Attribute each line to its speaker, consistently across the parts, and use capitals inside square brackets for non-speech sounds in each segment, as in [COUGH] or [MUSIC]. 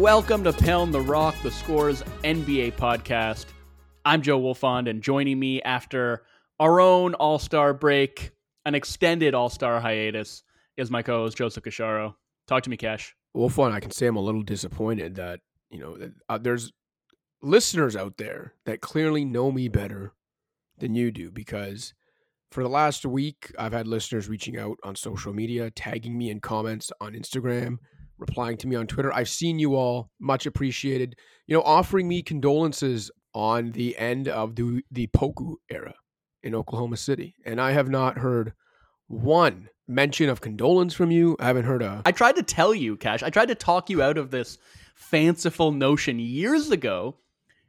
Speaker 1: welcome to Pound the Rock, the Scores NBA podcast. I'm Joe Wolfond, and joining me after our own All Star break, an extended All Star hiatus, is my co-host Joseph Casciaro. Talk to me, Cash.
Speaker 2: Wolfond, I can say I'm a little disappointed that you know uh, there's listeners out there that clearly know me better than you do because for the last week I've had listeners reaching out on social media, tagging me in comments on Instagram replying to me on Twitter. I've seen you all, much appreciated. You know, offering me condolences on the end of the the Poku era in Oklahoma City, and I have not heard one mention of condolence from you. I haven't heard a.
Speaker 1: I tried to tell you, Cash. I tried to talk you out of this fanciful notion years ago,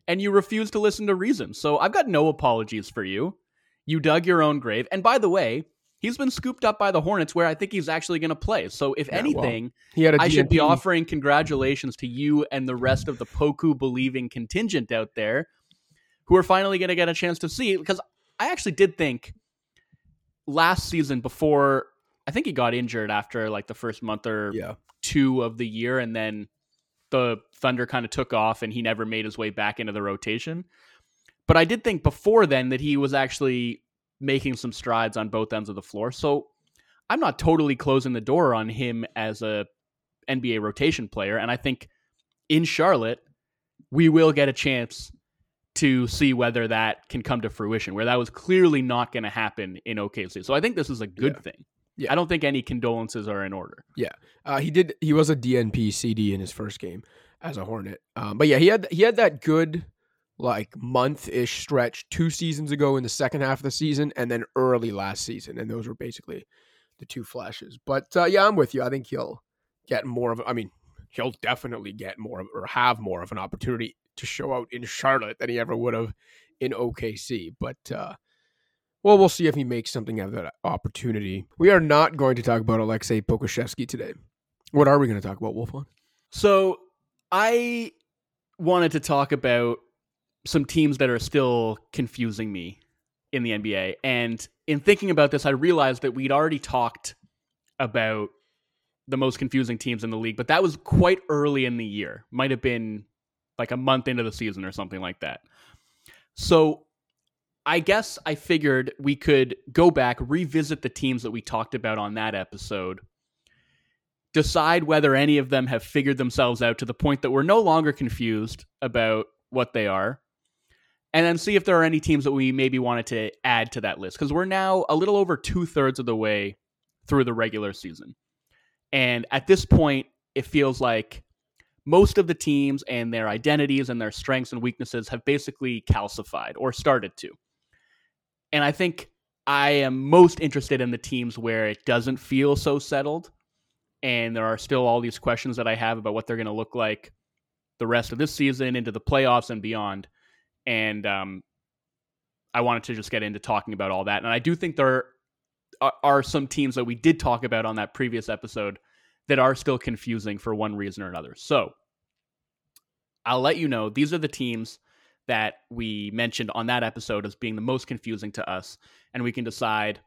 Speaker 1: and you refused to listen to reason. So I've got no apologies for you. You dug your own grave. And by the way, he's been scooped up by the Hornets, where I think he's actually going to play. So if yeah, anything, well,
Speaker 2: he had
Speaker 1: I should be offering congratulations to you and the rest of the Poku believing contingent out there, who are finally going to get a chance to see. Because I actually did think last season before I think he got injured after like the first month or
Speaker 2: yeah.
Speaker 1: two of the year, and then the Thunder kind of took off, and he never made his way back into the rotation. But I did think before then that he was actually making some strides on both ends of the floor. So I'm not totally closing the door on him as a NBA rotation player. And I think in Charlotte, we will get a chance to see whether that can come to fruition, where that was clearly not going to happen in OKC. So I think this is a good yeah. thing. Yeah. I don't think any condolences are in order.
Speaker 2: Yeah, uh, he did. He was a DNP CD in his first game as a Hornet. Um, but yeah, he had he had that good like month ish stretch two seasons ago in the second half of the season and then early last season. And those were basically the two flashes. But uh, yeah, I'm with you. I think he'll get more of, I mean, he'll definitely get more of, or have more of an opportunity to show out in Charlotte than he ever would have in OKC. But, uh, well, we'll see if he makes something out of that opportunity. We are not going to talk about Aleksej Pokusevski today. What are we going to talk about, Wolfond?
Speaker 1: So I wanted to talk about some teams that are still confusing me in the NBA. And in thinking about this, I realized that we'd already talked about the most confusing teams in the league, but that was quite early in the year. Might have been like a month into the season or something like that. So I guess I figured we could go back, revisit the teams that we talked about on that episode, decide whether any of them have figured themselves out to the point that we're no longer confused about what they are, and then see if there are any teams that we maybe wanted to add to that list because we're now a little over two thirds of the way through the regular season. And at this point, it feels like most of the teams and their identities and their strengths and weaknesses have basically calcified or started to. And I think I am most interested in the teams where it doesn't feel so settled. And there are still all these questions that I have about what they're going to look like the rest of this season into the playoffs and beyond and um, I wanted to just get into talking about all that. And I do think there are, are some teams that we did talk about on that previous episode that are still confusing for one reason or another. So I'll let you know these are the teams that we mentioned on that episode as being the most confusing to us, and we can decide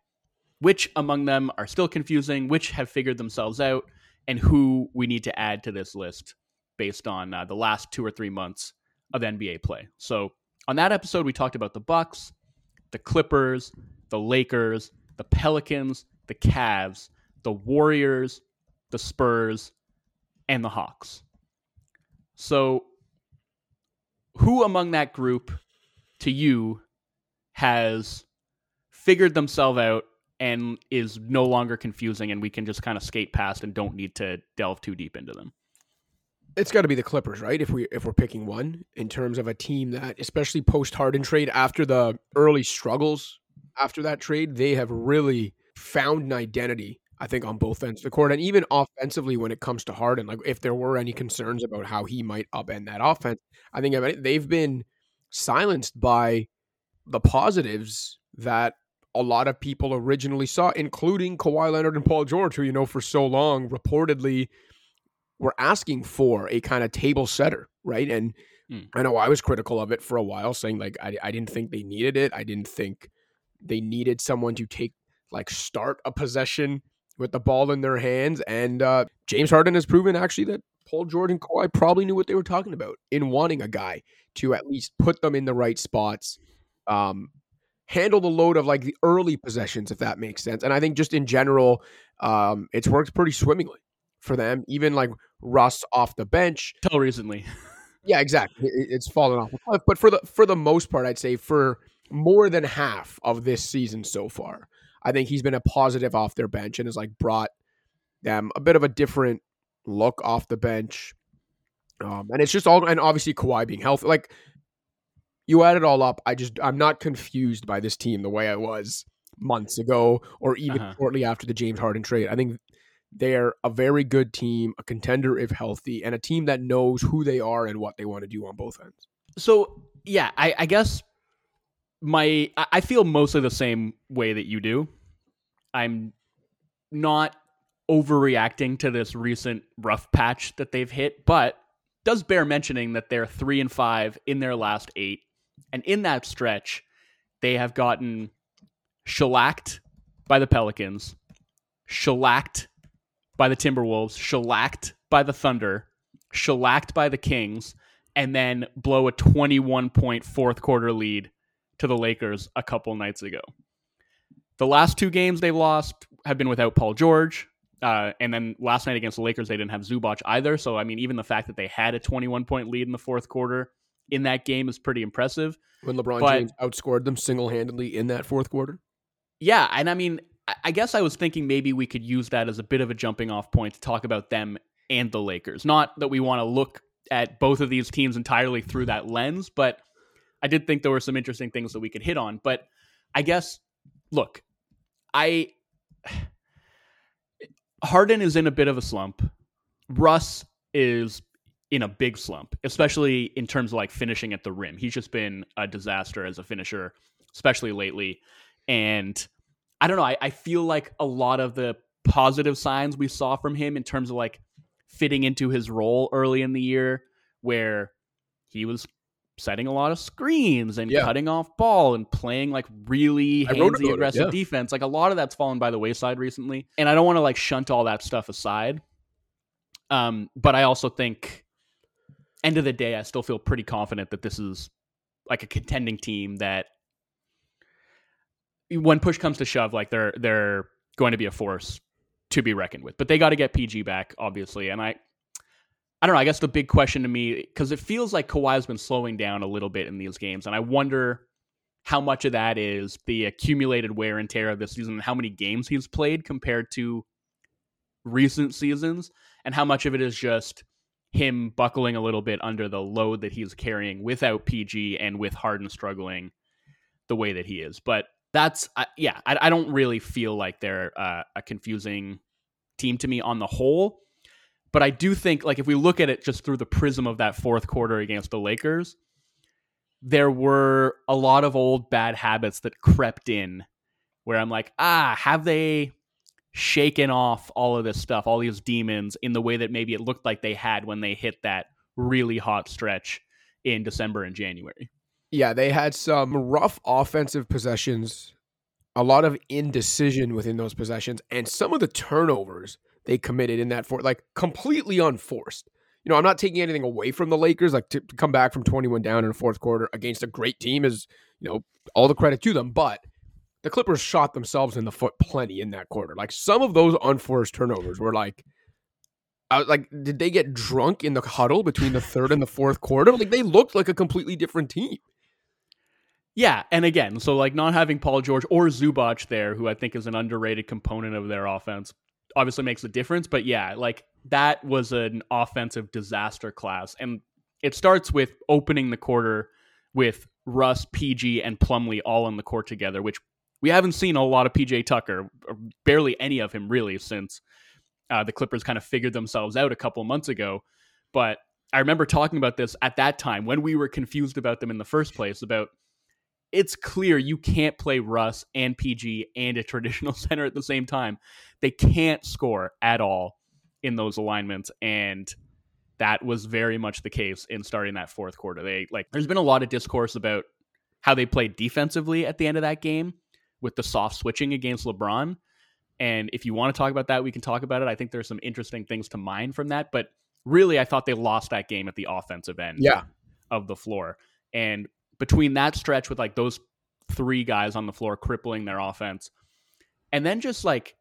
Speaker 1: which among them are still confusing, which have figured themselves out, and who we need to add to this list based on uh, the last two or three months of NBA play. So on that episode, we talked about the Bucks, the Clippers, the Lakers, the Pelicans, the Cavs, the Warriors, the Spurs, and the Hawks. So, who among that group to you has figured themselves out and is no longer confusing and we can just kind of skate past and don't need to delve too deep into them?
Speaker 2: It's got to be the Clippers, right? If we if we're picking one in terms of a team that, especially post Harden trade, after the early struggles after that trade, they have really found an identity. I think on both ends of the court, and even offensively when it comes to Harden, like if there were any concerns about how he might upend that offense, I think they've been silenced by the positives that a lot of people originally saw, including Kawhi Leonard and Paul George, who you know for so long reportedly were asking for a kind of table setter, right? And mm. I know I was critical of it for a while, saying like I, I didn't think they needed it. I didn't think they needed someone to take like start a possession with the ball in their hands. And uh, James Harden has proven actually that Paul George and Kawhi probably knew what they were talking about in wanting a guy to at least put them in the right spots, um, handle the load of like the early possessions, if that makes sense. And I think just in general, um, it's worked pretty swimmingly for them. Even like Russ off the bench
Speaker 1: until recently. [LAUGHS]
Speaker 2: yeah, exactly. It's fallen off. But for the for the most part, I'd say for more than half of this season so far, I think he's been a positive off their bench and has like brought them a bit of a different look off the bench. Um, and it's just all, and obviously Kawhi being healthy. Like you add it all up, I just I'm not confused by this team the way I was months ago or even uh-huh. shortly after the James Harden trade. I think they're a very good team, a contender if healthy, and a team that knows who they are and what they want to do on both ends.
Speaker 1: So yeah, I, I guess my I feel mostly the same way that you do. I'm not overreacting to this recent rough patch that they've hit, but does bear mentioning that they're three and five in their last eight. And in that stretch, they have gotten shellacked by the Pelicans, shellacked by the Timberwolves, shellacked by the Thunder, shellacked by the Kings, and then blow a 21 point fourth quarter lead to the Lakers a couple nights ago. The last two games they lost have been without Paul George. Uh, and then last night against the Lakers, they didn't have Zubac either. So, I mean, even the fact that they had a 21 point lead in the fourth quarter in that game is pretty impressive.
Speaker 2: When LeBron but, James outscored them single handedly in that fourth quarter?
Speaker 1: Yeah. And I mean, I guess I was thinking maybe we could use that as a bit of a jumping off point to talk about them and the Lakers. Not that we want to look at both of these teams entirely through that lens, but I did think there were some interesting things that we could hit on. But I guess, look, I [SIGHS] Harden is in a bit of a slump. Russ is in a big slump, especially in terms of like finishing at the rim. He's just been a disaster as a finisher, especially lately. And I don't know, I, I feel like a lot of the positive signs we saw from him in terms of like fitting into his role early in the year, where he was setting a lot of screens and yeah. cutting off ball and playing like really handsy aggressive it, yeah. defense. Like a lot of that's fallen by the wayside recently. And I don't want to like shunt all that stuff aside. Um, but I also think end of the day, I still feel pretty confident that this is like a contending team that when push comes to shove, like they're they're going to be a force to be reckoned with. But they got to get PG back, obviously. And I I don't know. I guess the big question to me, because it feels like Kawhi's been slowing down a little bit in these games, and I wonder how much of that is the accumulated wear and tear of this season, and how many games he's played compared to recent seasons, and how much of it is just him buckling a little bit under the load that he's carrying without PG and with Harden struggling the way that he is. But that's yeah, I, I, don't really feel like they're uh, a confusing team to me on the whole. But I do think, like, if we look at it just through the prism of that fourth quarter against the Lakers, there were a lot of old bad habits that crept in where I'm like, ah, have they shaken off all of this stuff, all these demons in the way that maybe it looked like they had when they hit that really hot stretch in December and January?
Speaker 2: Yeah, they had some rough offensive possessions, a lot of indecision within those possessions, and some of the turnovers they committed in that for like completely unforced. You know, I'm not taking anything away from the Lakers. Like to, to come back from 21 down in the fourth quarter against a great team is, you know, all the credit to them. But the Clippers shot themselves in the foot plenty in that quarter. Like some of those unforced turnovers were like, I was like, did they get drunk in the huddle between the third and the fourth quarter? Like they looked like a completely different team.
Speaker 1: Yeah, and again, so like not having Paul George or Zubac there, who I think is an underrated component of their offense, obviously makes a difference. But yeah, like that was an offensive disaster class. And it starts with opening the quarter with Russ, PG, and Plumlee all on the court together, which we haven't seen a lot of PJ Tucker, barely any of him really, since uh, the Clippers kind of figured themselves out a couple months ago. But I remember talking about this at that time when we were confused about them in the first place about it's clear you can't play Russ and PG and a traditional [LAUGHS] center at the same time. They can't score at all in those alignments. And that was very much the case in starting that fourth quarter. They like there's been a lot of discourse about how they played defensively at the end of that game with the soft switching against LeBron. And if you want to talk about that, we can talk about it. I think there's some interesting things to mine from that. But really I thought they lost that game at the offensive end
Speaker 2: Yeah.
Speaker 1: of the floor. And between that stretch with like those three guys on the floor crippling their offense, and then just like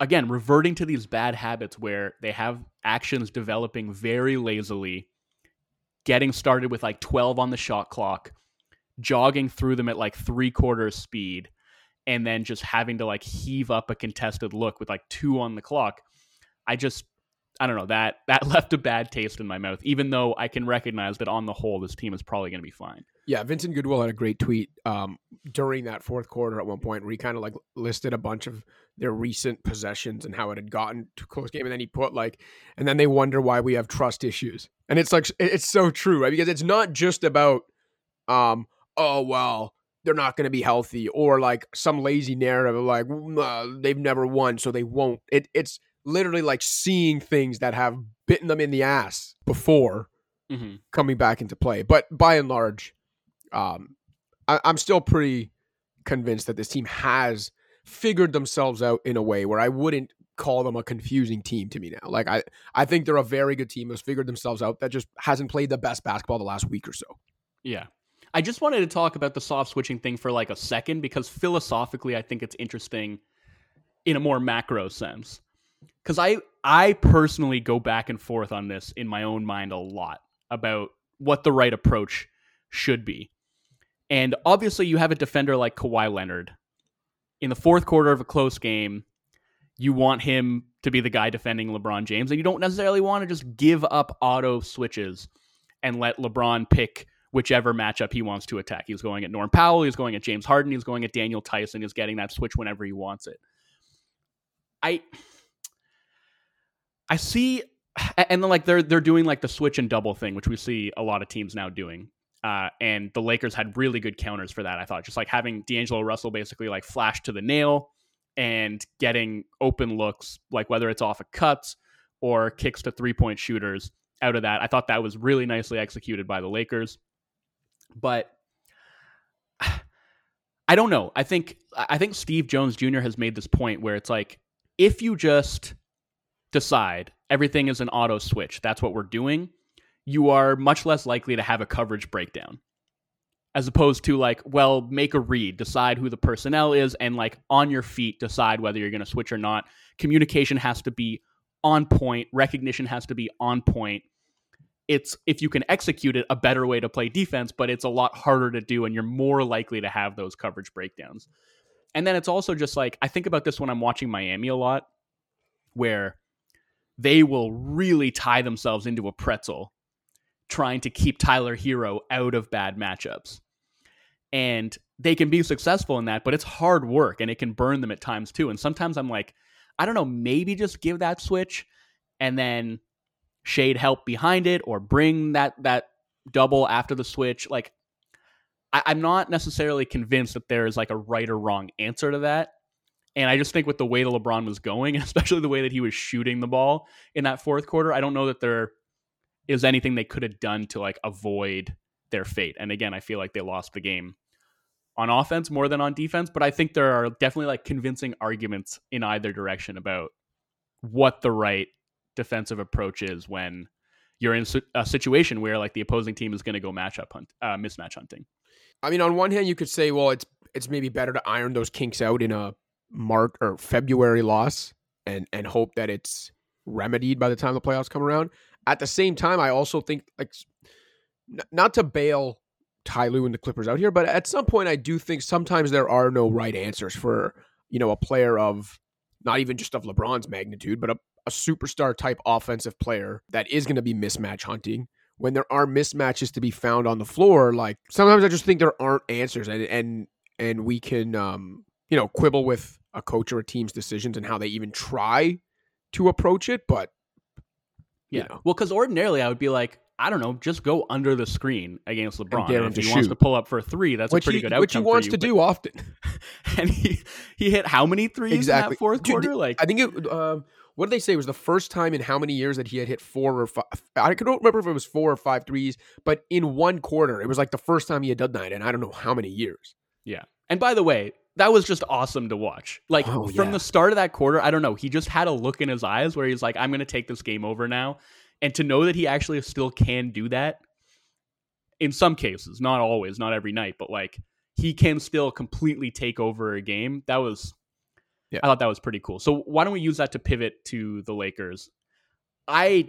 Speaker 1: again reverting to these bad habits where they have actions developing very lazily, getting started with like 12 on the shot clock, jogging through them at like three quarters speed, and then just having to like heave up a contested look with like two on the clock. I just I don't know that that [LAUGHS] left a bad taste in my mouth. Even though I can recognize that on the whole, this team is probably going to be fine.
Speaker 2: Yeah, Vincent Goodwill had a great tweet um, during that fourth quarter at one point where he kind of like listed a bunch of their recent possessions and how it had gotten to close game, and then he put like, and then they wonder why we have trust issues, and it's like it's so true, right? Because it's not just about, um, oh well, they're not going to be healthy, or like some lazy narrative of like uh, they've never won, so they won't. It it's literally like seeing things that have bitten them in the ass before
Speaker 1: Mm-hmm.
Speaker 2: coming back into play. But by and large, um, I, I'm still pretty convinced that this team has figured themselves out in a way where I wouldn't call them a confusing team to me now. Like I, I think they're a very good team that's figured themselves out that just hasn't played the best basketball the last week or so.
Speaker 1: Yeah. I just wanted to talk about the soft switching thing for like a second because philosophically, I think it's interesting in a more macro sense. Because I, I personally go back and forth on this in my own mind a lot about what the right approach should be. And obviously, you have a defender like Kawhi Leonard. In the fourth quarter of a close game, you want him to be the guy defending LeBron James, and you don't necessarily want to just give up auto switches and let LeBron pick whichever matchup he wants to attack. He's going at Norm Powell, he's going at James Harden, he's going at Daniel Theis, he's getting that switch whenever he wants it. I I see and then like they're they're doing like the switch and double thing, which we see a lot of teams now doing. Uh, and the Lakers had really good counters for that. I thought just like having D'Angelo Russell basically like flash to the nail and getting open looks, like whether it's off of cuts or kicks to three point shooters out of that. I thought that was really nicely executed by the Lakers. But [SIGHS] I don't know. I think I think Steve Jones Jr. has made this point where it's like if you just decide everything is an auto switch, that's what we're doing, you are much less likely to have a coverage breakdown. As opposed to like, well, make a read, decide who the personnel is, and like on your feet, decide whether you're going to switch or not. Communication has to be on point, recognition has to be on point. It's if you can execute it, a better way to play defense, but it's a lot harder to do, and you're more likely to have those coverage breakdowns. And then it's also just like, I think about this when I'm watching Miami a lot, where they will really tie themselves into a pretzel trying to keep Tyler Herro out of bad matchups. And they can be successful in that, but it's hard work and it can burn them at times too. And sometimes I'm like, I don't know, maybe just give that switch and then shade help behind it or bring that that double after the switch. Like I, I'm not necessarily convinced that there is like a right or wrong answer to that. And I just think with the way the LeBron was going, and [LAUGHS] especially the way that he was shooting the ball in that fourth quarter, I don't know that there is anything they could have done to like avoid their fate. And again, I feel like they lost the game on offense more than on defense, but I think there are definitely like convincing arguments in either direction about what the right defensive approach is when you're in a situation where like the opposing team is going to go matchup hunt, uh, mismatch hunting.
Speaker 2: I mean, on one hand, you could say, well, it's it's maybe better to iron those kinks out in a March or February loss and and hope that it's remedied by the time the playoffs come around. At the same time, I also think like n- not to bail Ty Lue and the Clippers out here, but at some point, I do think sometimes there are no right answers for you know a player of not even just of LeBron's magnitude, but a, a superstar type offensive player that is going to be mismatch hunting. When there are mismatches to be found on the floor, like sometimes I just think there aren't answers, and and and we can um you know quibble with a coach or a team's decisions and how they even try to approach it, but
Speaker 1: yeah,
Speaker 2: you know.
Speaker 1: well, because ordinarily I would be like, I don't know, just go under the screen against LeBron. And if he wants to pull up for a three, that's
Speaker 2: which
Speaker 1: a pretty
Speaker 2: he,
Speaker 1: good outcome.
Speaker 2: which he wants
Speaker 1: you,
Speaker 2: to
Speaker 1: but-
Speaker 2: do often. [LAUGHS]
Speaker 1: and he he hit how many threes in
Speaker 2: Exactly.
Speaker 1: that fourth
Speaker 2: Dude,
Speaker 1: quarter? Like
Speaker 2: I think it. Um, what did they say it was the first time in how many years that he had hit four or five? I don't remember if it was four or five threes, but in one quarter, it was like the first time he had done that, and I don't know how many years.
Speaker 1: Yeah. And by the way, that was just awesome to watch. Like
Speaker 2: Oh,
Speaker 1: from
Speaker 2: yeah.
Speaker 1: the start of that quarter, I don't know, he just had a look in his eyes where he's like, I'm going to take this game over now. And to know that he actually still can do that in some cases, not always, not every night, but like he can still completely take over a game. That was yeah. I thought that was pretty cool. So why don't we use that to pivot to the Lakers? I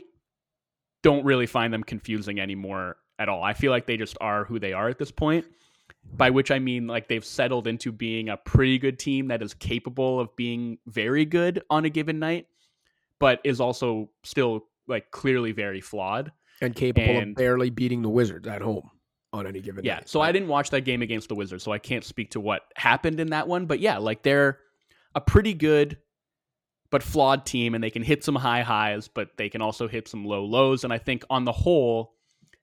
Speaker 1: don't really find them confusing anymore at all. I feel like they just are who they are at this point. By which I mean like they've settled into being a pretty good team that is capable of being very good on a given night, but is also still like clearly very flawed
Speaker 2: and capable and, of barely beating the Wizards at home on any given night.
Speaker 1: yeah,
Speaker 2: night.
Speaker 1: so I didn't watch that game against the Wizards, so I can't speak to what happened in that one. But yeah, like they're a pretty good but flawed team, and they can hit some high highs, but they can also hit some low lows. And I think on the whole,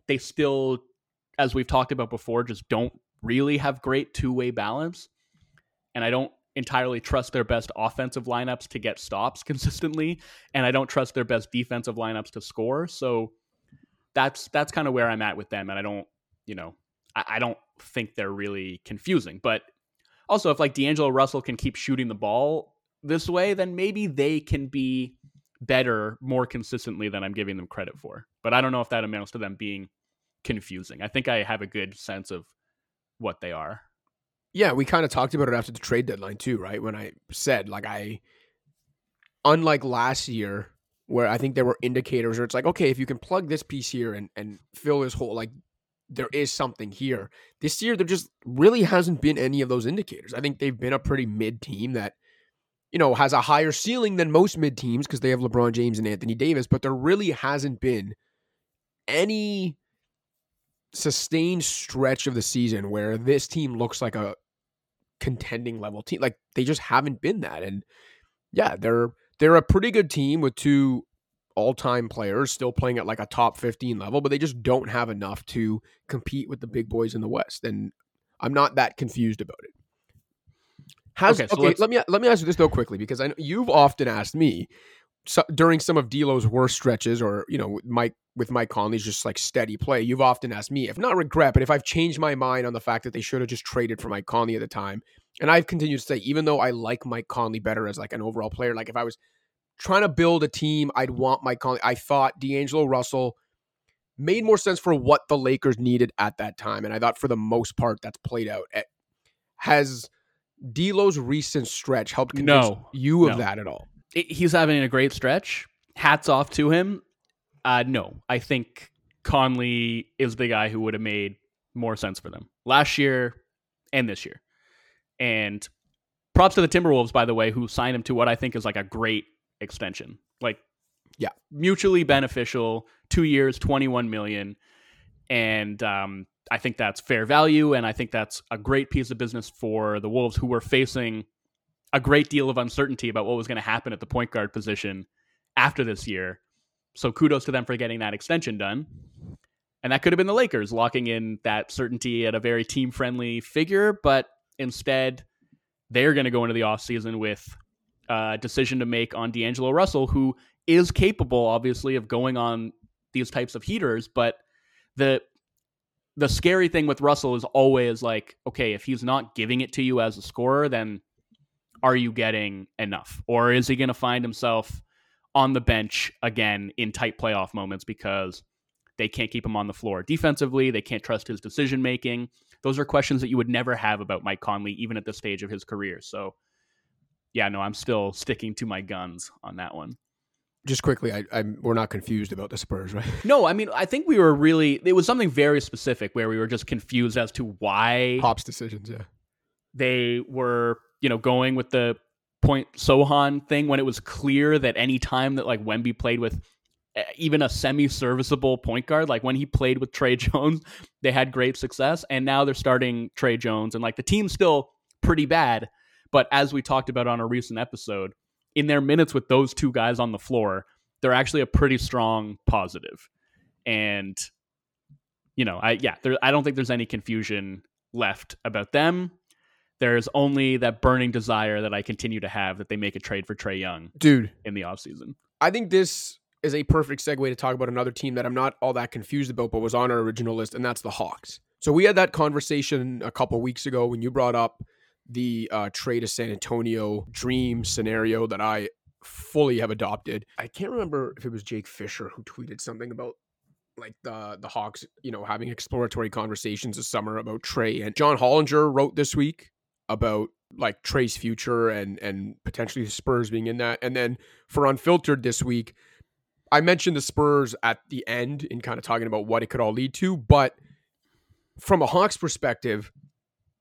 Speaker 1: they still, as we've talked about before, just don't really have great two way balance. And I don't entirely trust their best offensive lineups to get stops [LAUGHS] consistently, and I don't trust their best defensive lineups to score. So that's that's kind of where I'm at with them, and I don't, you know, I, I don't think they're really confusing. But also, if like D'Angelo Russell can keep shooting the ball this way, then maybe they can be better more consistently than I'm giving them credit for. But I don't know if that amounts to them being confusing. I think I have a good sense of what they are.
Speaker 2: Yeah, we kind of talked about it after the trade deadline too, right? When I said like I unlike last year where I think there were indicators where it's like, okay, if you can plug this piece here and, and fill this hole, like there is something here. This year, there just really hasn't been any of those indicators. I think they've been a pretty mid team that, you know, has a higher ceiling than most mid teams because they have LeBron James and Anthony Davis, but there really hasn't been any sustained stretch of the season where this team looks like a contending level team. Like they just haven't been that. And yeah, they're they're a pretty good team with two all-time players still playing at like a top 15 level, but they just don't have enough to compete with the big boys in the West. And I'm not that confused about it. Has, okay, so okay let me let me ask you this though quickly because I know you've often asked me so, during some of D'Lo's worst stretches, or you know, Mike with Mike Conley's just like steady play. You've often asked me, if not regret, but if I've changed my mind on the fact that they should have just traded for Mike Conley at the time, and I've continued to say, even though I like Mike Conley better as like an overall player, like if I was trying to build a team, I'd want Mike Conley. I thought D'Angelo Russell made more sense for what the Lakers needed at that time, and I thought for the most part that's played out. Eh, has D'Lo's recent stretch helped convince no, you of no. that at all?
Speaker 1: He's having a great stretch. Hats off to him. Uh, no, I think Conley is the guy who would have made more sense for them last year and this year. And props to the Timberwolves, by the way, who signed him to what I think is like a great extension. Like,
Speaker 2: yeah,
Speaker 1: mutually beneficial. Two years, twenty-one million, and um, I think that's fair value, and I think that's a great piece of business for the Wolves, who were facing a great deal of uncertainty about what was going to happen at the point guard position after this year. So kudos to them for getting that extension done. And that could have been the Lakers locking in that certainty at a very team friendly figure, but instead they're going to go into the offseason with a decision to make on D'Angelo Russell, who is capable, obviously, of going on these types of heaters. But the the scary thing with Russell is always like, okay, if he's not giving it to you as a scorer, then are you getting enough? Or is he going to find himself on the bench again in tight playoff moments because they can't keep him on the floor defensively. They can't trust his decision making. Those are questions that you would never have about Mike Conley, even at this stage of his career. So, yeah, no, I'm still sticking to my guns on that one.
Speaker 2: Just quickly, I, I'm, we're not confused about the Spurs, right?
Speaker 1: No, I mean, I think we were really. It was something very specific where we were just confused as to why
Speaker 2: Pop's decisions. Yeah,
Speaker 1: they were, you know, going with the point Sochan thing when it was clear that any time that like Wemby played with eh, even a semi-serviceable point guard, like when he played with Tre [LAUGHS] Jones, they had great success, and now they're starting Tre Jones, and like the team's still pretty bad, but as we talked about on a recent episode, in their minutes with those two guys on the floor, they're actually a pretty strong positive, and you know, I yeah, there, I don't think there's any confusion left about them there's only that burning desire that I continue to have that they make a trade for Trae Young,
Speaker 2: dude,
Speaker 1: in the offseason.
Speaker 2: I think this is a perfect segue to talk about another team that I'm not all that confused about, but was on our original list, and that's the Hawks. So we had that conversation a couple weeks ago when you brought up the uh, trade of San Antonio dream scenario that I fully have adopted. I can't remember if it was Jake Fisher who tweeted something about like the the Hawks, you know, having exploratory conversations this summer about Trae and John Hollinger wrote this week about like Trae's future and and potentially the Spurs being in that. And then for unfiltered this week, I mentioned the Spurs at the end in kind of talking about what it could all lead to, but from a Hawks perspective,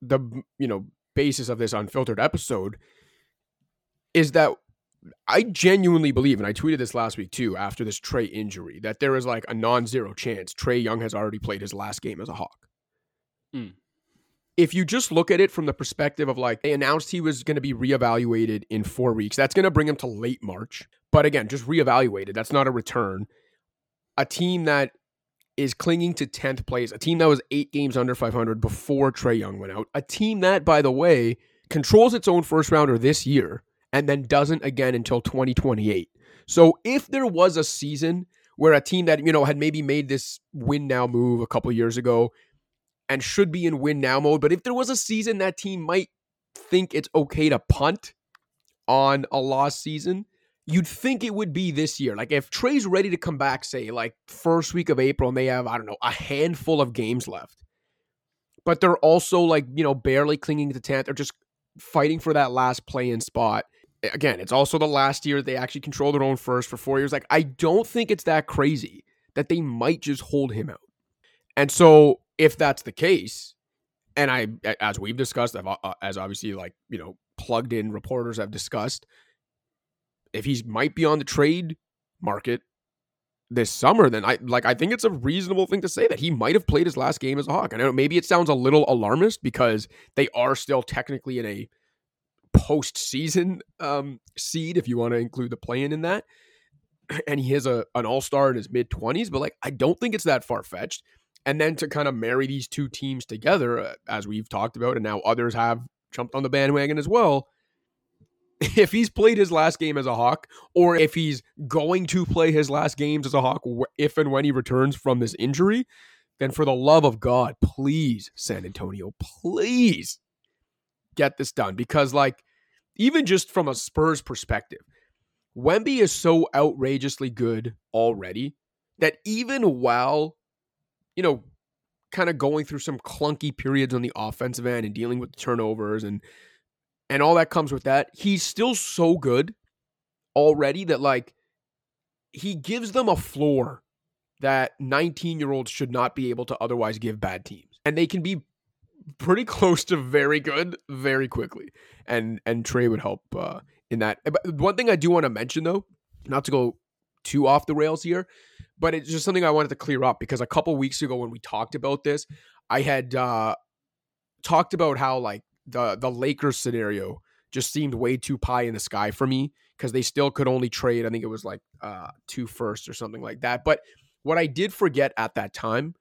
Speaker 2: the you know basis of this unfiltered episode is that I genuinely believe, and I tweeted this last week too, after this Trae injury, that there is like a non-zero chance Trae Young has already played his last game as a Hawk.
Speaker 1: Mm.
Speaker 2: If you just look at it from the perspective of like they announced he was going to be reevaluated in four weeks, that's going to bring him to late March. But again, just reevaluated. That's not a return. A team that is clinging to 10th place, a team that was eight games under 500 before Trae Young went out, a team that, by the way, controls its own first rounder this year and then doesn't again until 2028. So if there was a season where a team that, you know, had maybe made this win now move a couple years ago and should be in win now mode, but if there was a season that team might think it's okay to punt on a lost season, you'd think it would be this year. Like if Trae's ready to come back, say like first week of April, and they have I don't know a handful of games left, but they're also like you know barely clinging to tenth or just fighting for that last play-in spot. Again, it's also the last year they actually control their own first for four years. Like I don't think it's that crazy that they might just hold him out. And so if that's the case, and I as we've discussed, uh, as obviously like you know plugged in reporters have discussed if he might be on the trade market this summer, then I like I think it's a reasonable thing to say that he might have played his last game as a Hawk. I know maybe it sounds a little alarmist because they are still technically in a postseason um, seed, if you want to include the play-in in that. [CLEARS THROAT] And he is a an all star in his mid twenties, but like I don't think it's that far fetched. And then to kind of marry these two teams together, uh, as we've talked about, and now others have jumped on the bandwagon as well [LAUGHS] if he's played his last game as a Hawk, or if he's going to play his last games as a Hawk, if and when he returns from this injury, then for the love of God, please, San Antonio, please get this done. Because, like, even just from a Spurs perspective, Wemby is so outrageously good already that even while, you know, kind of going through some clunky periods on the offensive end and dealing with turnovers and and all that comes with that, he's still so good already that like he gives them a floor that 19 year olds should not be able to otherwise give bad teams. And they can be pretty [LAUGHS] close to very good very quickly. And and Trae would help uh, in that. But one thing I do want to mention though, not to go too off the rails here, but it's just something I wanted to clear up because a couple weeks ago when we talked about this, I had uh, talked about how like the the Lakers scenario just seemed way too pie in the sky for me because they still could only trade. I think it was like uh, two firsts or something like that. But what I did forget at that time,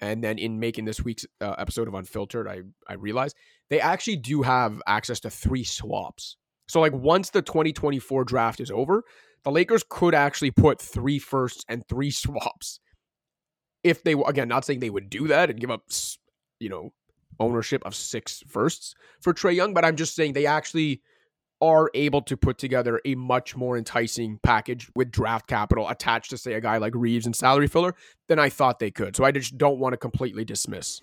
Speaker 2: and then in making this week's uh, episode of Unfiltered, I I realized they actually do have access to three swaps. So like once the 2024 draft is over, the Lakers could actually put three firsts and three swaps. If they were, again, not saying they would do that and give up, you know, ownership of six firsts for Trae Young, but I'm just saying they actually are able to put together a much more enticing package with draft capital attached to say a guy like Reaves and salary filler than I thought they could. So I just don't want to completely dismiss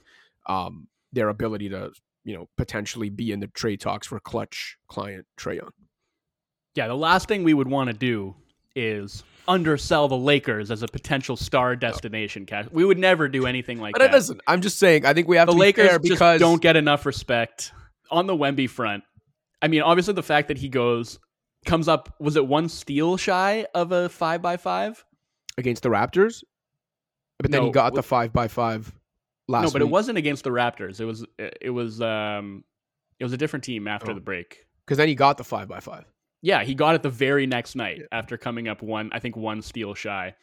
Speaker 2: um, their ability to, you know, potentially be in the trade talks for Klutch client Trae Young.
Speaker 1: Yeah, the last thing we would want to do is undersell the Lakers as a potential star destination. Cash. We would never do anything like
Speaker 2: but
Speaker 1: that.
Speaker 2: Listen, I'm just saying. I think we have
Speaker 1: the
Speaker 2: to
Speaker 1: Lakers
Speaker 2: because
Speaker 1: just don't get enough respect on the Wemby front. I mean, obviously the fact that he goes comes up was it one steal shy of a five by five
Speaker 2: against the Raptors, but then he got the five by five last.
Speaker 1: no, but it wasn't against the Raptors. It was it was um it was a different team after
Speaker 2: Oh.
Speaker 1: the break.
Speaker 2: because then he got the five by five.
Speaker 1: Yeah, he got it the very next night
Speaker 2: Yeah.
Speaker 1: after coming up one, I think one steal shy.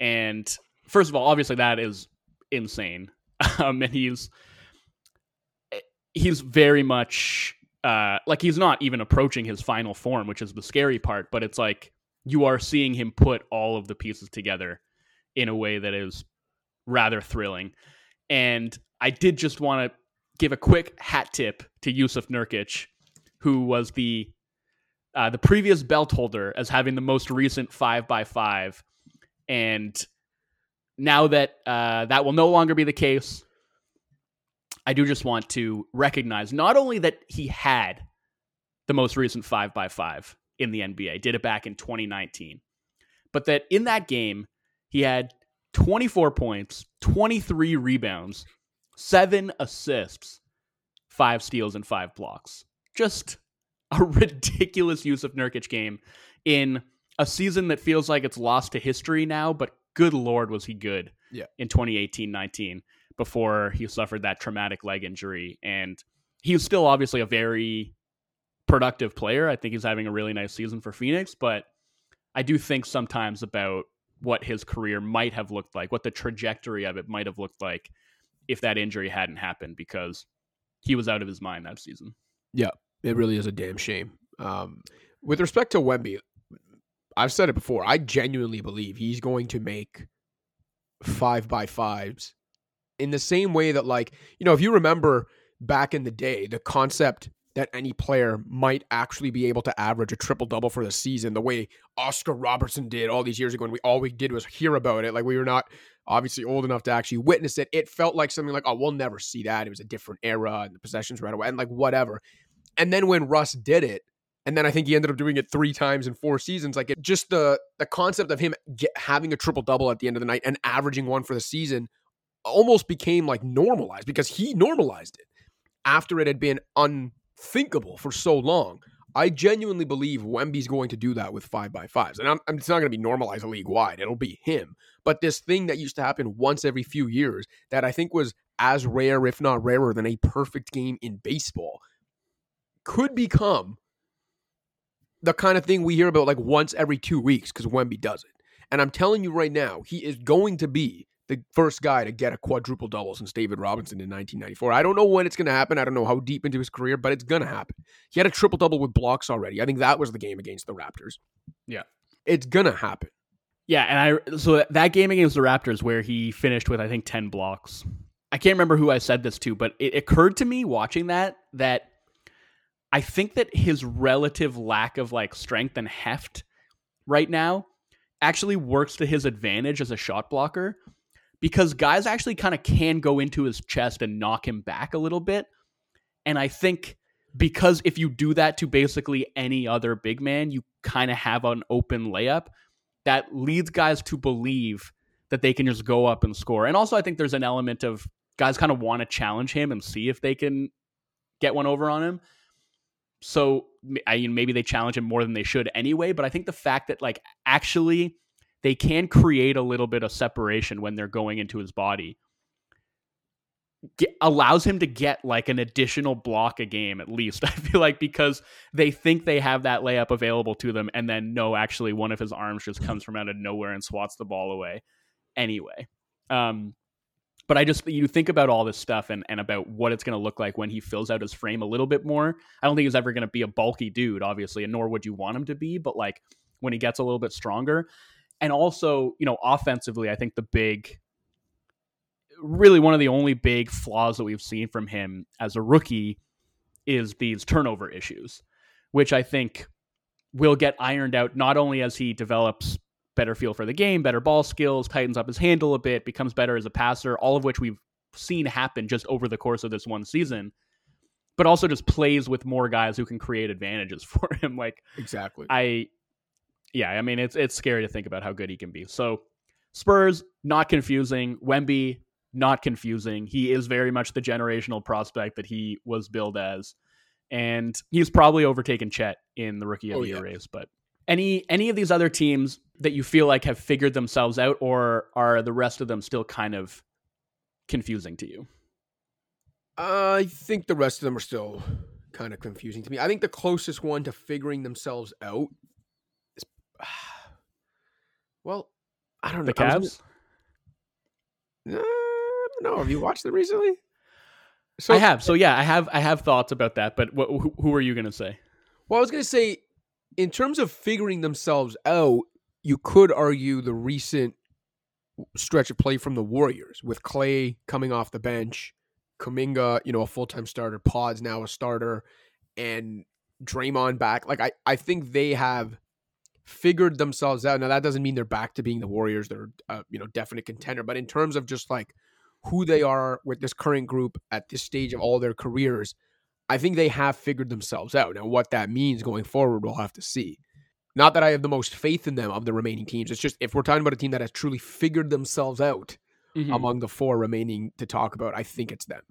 Speaker 1: And first of all, obviously that is insane. [LAUGHS] Um, and he's he's very much uh, like he's not even approaching his final form, which is the scary part. But it's like you are seeing him put all of the pieces together in a way that is rather thrilling. And I did just want to give a quick hat tip to Jusuf Nurkic, who was the uh, the previous belt holder as having the most recent five by five, and now that uh, that will no longer be the case, I do just want to recognize not only that he had the most recent five by five in the NBA, did it back in 2019, but that in that game he had 24 points, 23 rebounds, seven assists, five steals, and five blocks. Just a [LAUGHS] ridiculous Jusuf Nurkic game in a season that feels like it's lost to history now, but good lord was he good
Speaker 2: yeah.
Speaker 1: in 2018-19 before he suffered that traumatic leg injury and he was still obviously a very productive player. I think he's having a really nice season for Phoenix, but I do think sometimes about what his career might have looked like, what the trajectory of it might have looked like if that injury hadn't happened because he was out of his mind that season.
Speaker 2: Yeah, it really is a damn shame. Um, with respect to Wemby, I've said it before. I genuinely believe he's going to make five by fives in the same way that, like, you know, if you remember back in the day, the concept that any player might actually be able to average a triple double for the season, the way Oscar Robertson did all these years ago, and we all we did was hear about it. Like we were not obviously old enough to actually witness it. It felt like something like, oh, we'll never see that. It was a different era, and the possessions right away, and like whatever. And then when Russ did it, and then I think he ended up doing it three times in four seasons. Like it, just the the concept of him get, having a triple double at the end of the night and averaging one for the season almost became like normalized because he normalized it after it had been unthinkable for so long. I genuinely believe Wemby's going to do that with five by fives, and I'm, it's not going to be normalized league wide. It'll be him. But this thing that used to happen once every few years that I think was as rare, if not rarer, than a perfect game in baseball, could become the kind of thing we hear about like once every two weeks because Wemby does it. And I'm telling you right now, he is going to be the first guy to get a quadruple double since David Robinson in 1994. I don't know when it's going to happen. I don't know how deep into his career, but it's going to happen. He had a triple double with blocks already. I think that was the game against the Raptors.
Speaker 1: Yeah.
Speaker 2: It's going to happen.
Speaker 1: Yeah, and I so that game against the Raptors where he finished with I think 10 blocks. I can't remember who I said this to, but it occurred to me watching that that I think that his relative lack of like strength and heft right now actually works to his advantage as a shot blocker because guys actually kind of can go into his chest and knock him back a little bit. And I think because if you do that to basically any other big man, you kind of have an open layup that leads guys to believe that they can just go up and score. And also, I think there's an element of guys kind of want to challenge him and see if they can get one over on him. So I mean, maybe they challenge him more than they should anyway. But I think the fact that like actually they can create a little bit of separation when they're going into his body get, allows him to get like an additional block a game at least. [LAUGHS] I feel like because they think they have that layup available to them, and then no, actually one of his arms just comes from out of nowhere and swats the ball away. Anyway, um, but I just you think about all this stuff and, and about what it's going to look like when he fills out his frame a little bit more. I don't think he's ever going to be a bulky dude, obviously, and nor would you want him to be. But like when he gets a little bit stronger, and also you know offensively, I think the big, really one of the only big flaws that we've seen from him as a rookie is these turnover issues, which I think will get ironed out not only as he develops better feel for the game, better ball skills, tightens up his handle a bit, becomes better as a passer, all of which we've seen happen just over the course of this one season. But also just plays with more guys who can create advantages [LAUGHS] for him. Like
Speaker 2: exactly.
Speaker 1: I yeah, I mean it's it's scary to think about how good he can be. So Spurs, not confusing. Wemby, not confusing. He is very much the generational prospect that he was billed as. And he's probably overtaken Chet in the rookie of oh, the year yeah. race, but any any of these other teams that you feel like have figured themselves out, or are the rest of them still kind of confusing to you?
Speaker 2: I think the rest of them are still kind of confusing to me. I think the closest one to figuring themselves out is, [SIGHS] well, I don't know.
Speaker 1: The Cavs.
Speaker 2: Uh, I don't know. Have you watched them recently?
Speaker 1: So I have. So yeah, I have. I have thoughts about that. But who are you going to say?
Speaker 2: Well, I was going to say in terms of figuring themselves out, you could argue the recent stretch of play from the Warriors with Clay coming off the bench, Kuminga, you know, a full time starter, Pods now a starter, and Draymond back. Like I, I think they have figured themselves out. Now that doesn't mean they're back to being the Warriors. They're uh, you know definite contender, but in terms of just like who they are with this current group at this stage of all their careers, I think they have figured themselves out. Now what that means going forward, we'll have to see. Not that I have the most faith in them of the remaining teams. It's just if we're talking about a team that has truly figured themselves out mm-hmm. among the four remaining to talk about, I think it's them.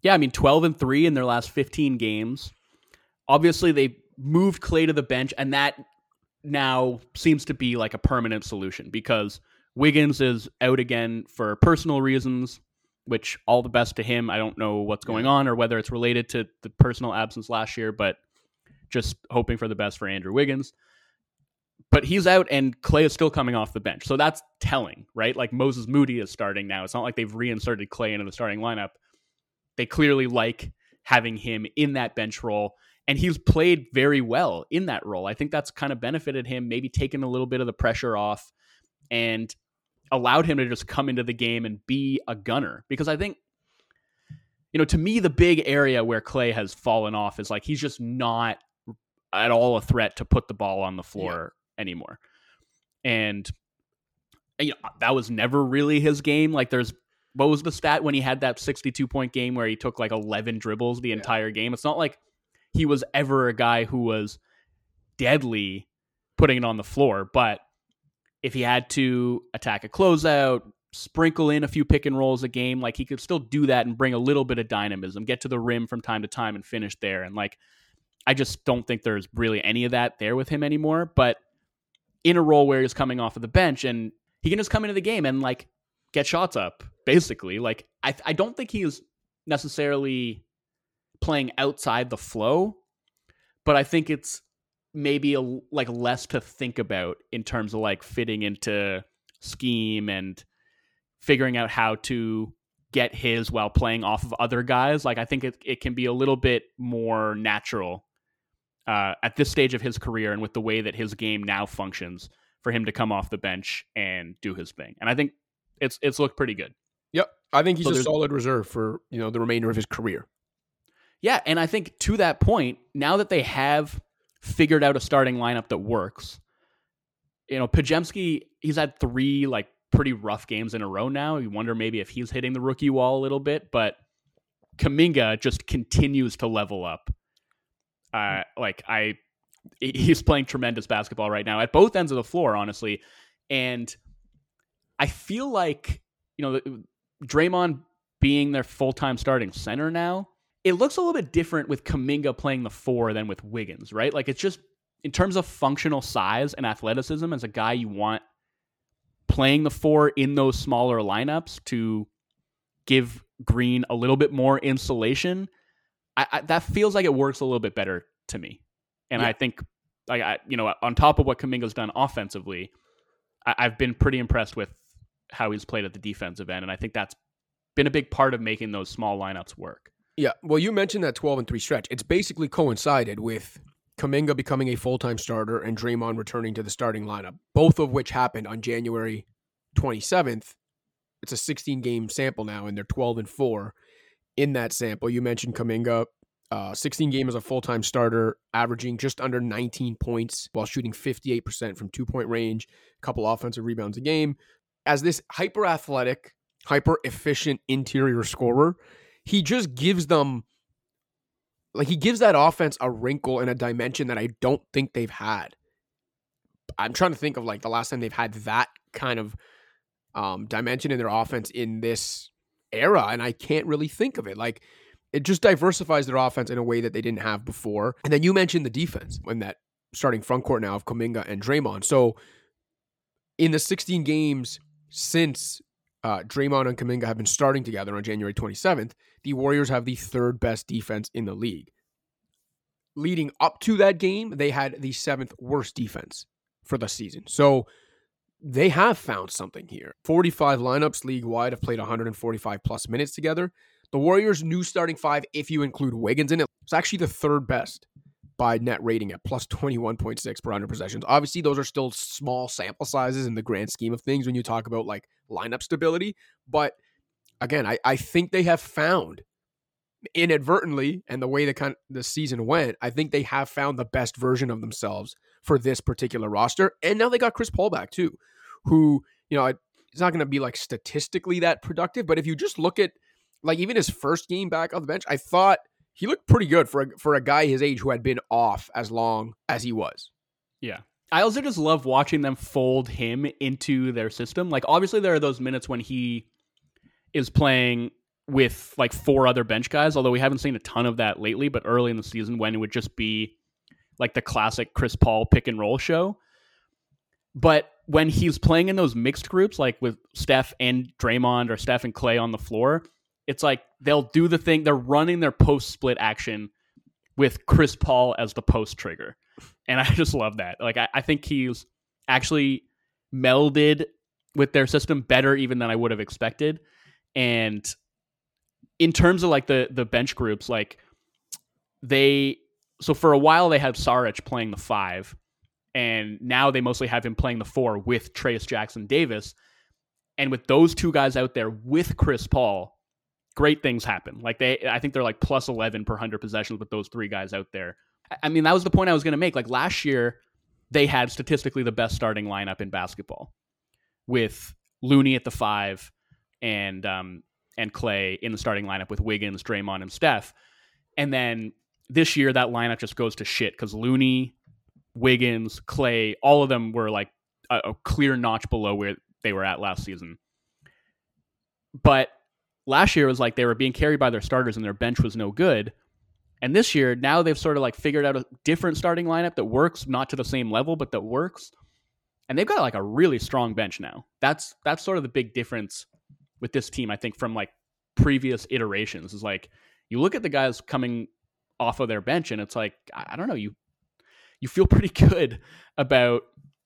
Speaker 1: Yeah, I mean, 12 and 3 in their last 15 games. Obviously, they moved Klay to the bench, and that now seems to be like a permanent solution because Wiggins is out again for personal reasons, which all the best to him. I don't know what's going on or whether it's related to the personal absence last year, but just hoping for the best for Andrew Wiggins. But he's out and Klay is still coming off the bench. So that's telling, right? Like Moses Moody is starting now. It's not like they've reinserted Klay into the starting lineup. They clearly like having him in that bench role and he's played very well in that role. I think that's kind of benefited him, maybe taken a little bit of the pressure off and allowed him to just come into the game and be a gunner. Because I think, you know, to me, the big area where Klay has fallen off is like he's just not at all a threat to put the ball on the floor yeah. anymore. And you know, that was never really his game. Like there's what was the stat when he had that 62 point game where he took like 11 dribbles the yeah. entire game? It's not like he was ever a guy who was deadly putting it on the floor. But if he had to attack a closeout, sprinkle in a few pick and rolls a game, like he could still do that and bring a little bit of dynamism, get to the rim from time to time and finish there. And like, I just don't think there's really any of that there with him anymore. But in a role where he's coming off of the bench and he can just come into the game and like get shots up, basically. Like, I, I don't think he's necessarily playing outside the flow, but I think it's maybe a, like less to think about in terms of like fitting into scheme and figuring out how to get his while playing off of other guys. Like I think it, it can be a little bit more natural uh, at this stage of his career and with the way that his game now functions for him to come off the bench and do his thing. And I think it's it's looked pretty good.
Speaker 2: Yep. I think he's so a solid reserve for, you know, the remainder of his career.
Speaker 1: Yeah, and I think to that point, now that they have figured out a starting lineup that works, you know, Podziemski, he's had three like pretty rough games in a row now. You wonder maybe if he's hitting the rookie wall a little bit, but Kuminga just continues to level up. Uh, like I, he's playing tremendous basketball right now at both ends of the floor, honestly, and I feel like you know Draymond being their full time starting center now it looks a little bit different with Kuminga playing the four than with Wiggins, right? Like it's just in terms of functional size and athleticism as a guy you want playing the four in those smaller lineups to give Green a little bit more insulation. I, I, that feels like it works a little bit better to me, and yeah. I think like I, you know, on top of what Kuminga's done offensively, I, I've been pretty impressed with how he's played at the defensive end, and I think that's been a big part of making those small lineups work.
Speaker 2: Yeah, well, you mentioned that 12 and 3 stretch. It's basically coincided with Kuminga becoming a full time starter and Draymond returning to the starting lineup, both of which happened on January 27th. It's a 16 game sample now, and they're 12 and 4 in that sample. You mentioned Kuminga, uh, 16 game as a full time starter, averaging just under 19 points while shooting 58% from two point range, a couple offensive rebounds a game. As this hyper athletic, hyper efficient interior scorer, he just gives them like he gives that offense a wrinkle and a dimension that I don't think they've had. I'm trying to think of like the last time they've had that kind of um, dimension in their offense in this era, and I can't really think of it. Like it just diversifies their offense in a way that they didn't have before. And then you mentioned the defense in that starting front court now of Kuminga and Draymond. So in the 16 games since uh, Draymond and Kuminga have been starting together on January 27th, the Warriors have the third best defense in the league. Leading up to that game, they had the seventh worst defense for the season. So they have found something here. 45 lineups league wide have played 145 plus minutes together. The Warriors' new starting five, if you include Wiggins in it, it's actually the third best by net rating at plus 21.6 per 100 possessions. Obviously, those are still small sample sizes in the grand scheme of things when you talk about like lineup stability. But again, I, I think they have found inadvertently and the way the kind of the season went, I think they have found the best version of themselves for this particular roster. And now they got Chris Paul back too, who, you know, it's not going to be like statistically that productive, but if you just look at like even his first game back on the bench, I thought he looked pretty good for a, for a guy his age who had been off as long as he was.
Speaker 1: Yeah. I also just love watching them fold him into their system. Like obviously there are those minutes when he is playing with like four other bench guys, although we haven't seen a ton of that lately, but early in the season when it would just be like the classic Chris Paul pick and roll show. But when he's playing in those mixed groups, like with Steph and Draymond or Steph and Klay on the floor, it's like they'll do the thing. They're running their post split action with Chris Paul as the post trigger. And [LAUGHS] I just love that. Like, I, I think he's actually melded with their system better even than I would have expected. And in terms of like the the bench groups, like they so for a while they had Saric playing the five, and now they mostly have him playing the four with Trayce Jackson Davis. And with those two guys out there with Chris Paul, great things happen. Like they, I think they're like plus eleven per hundred possessions with those three guys out there. I mean, that was the point I was going to make. Like last year, they had statistically the best starting lineup in basketball, with Looney at the five, and um, and Klay in the starting lineup with Wiggins, Draymond, and Steph. And then this year, that lineup just goes to shit because Looney, Wiggins, Klay, all of them were like a, a clear notch below where they were at last season. But last year was like they were being carried by their starters and their bench was no good. And this year, now they've sort of like figured out a different starting lineup that works, not to the same level, but that works. And they've got like a really strong bench now. That's that's sort of the big difference with this team, I think, from like previous iterations is like you look at the guys coming off of their bench and it's like, I don't know, you you feel [LAUGHS] pretty good about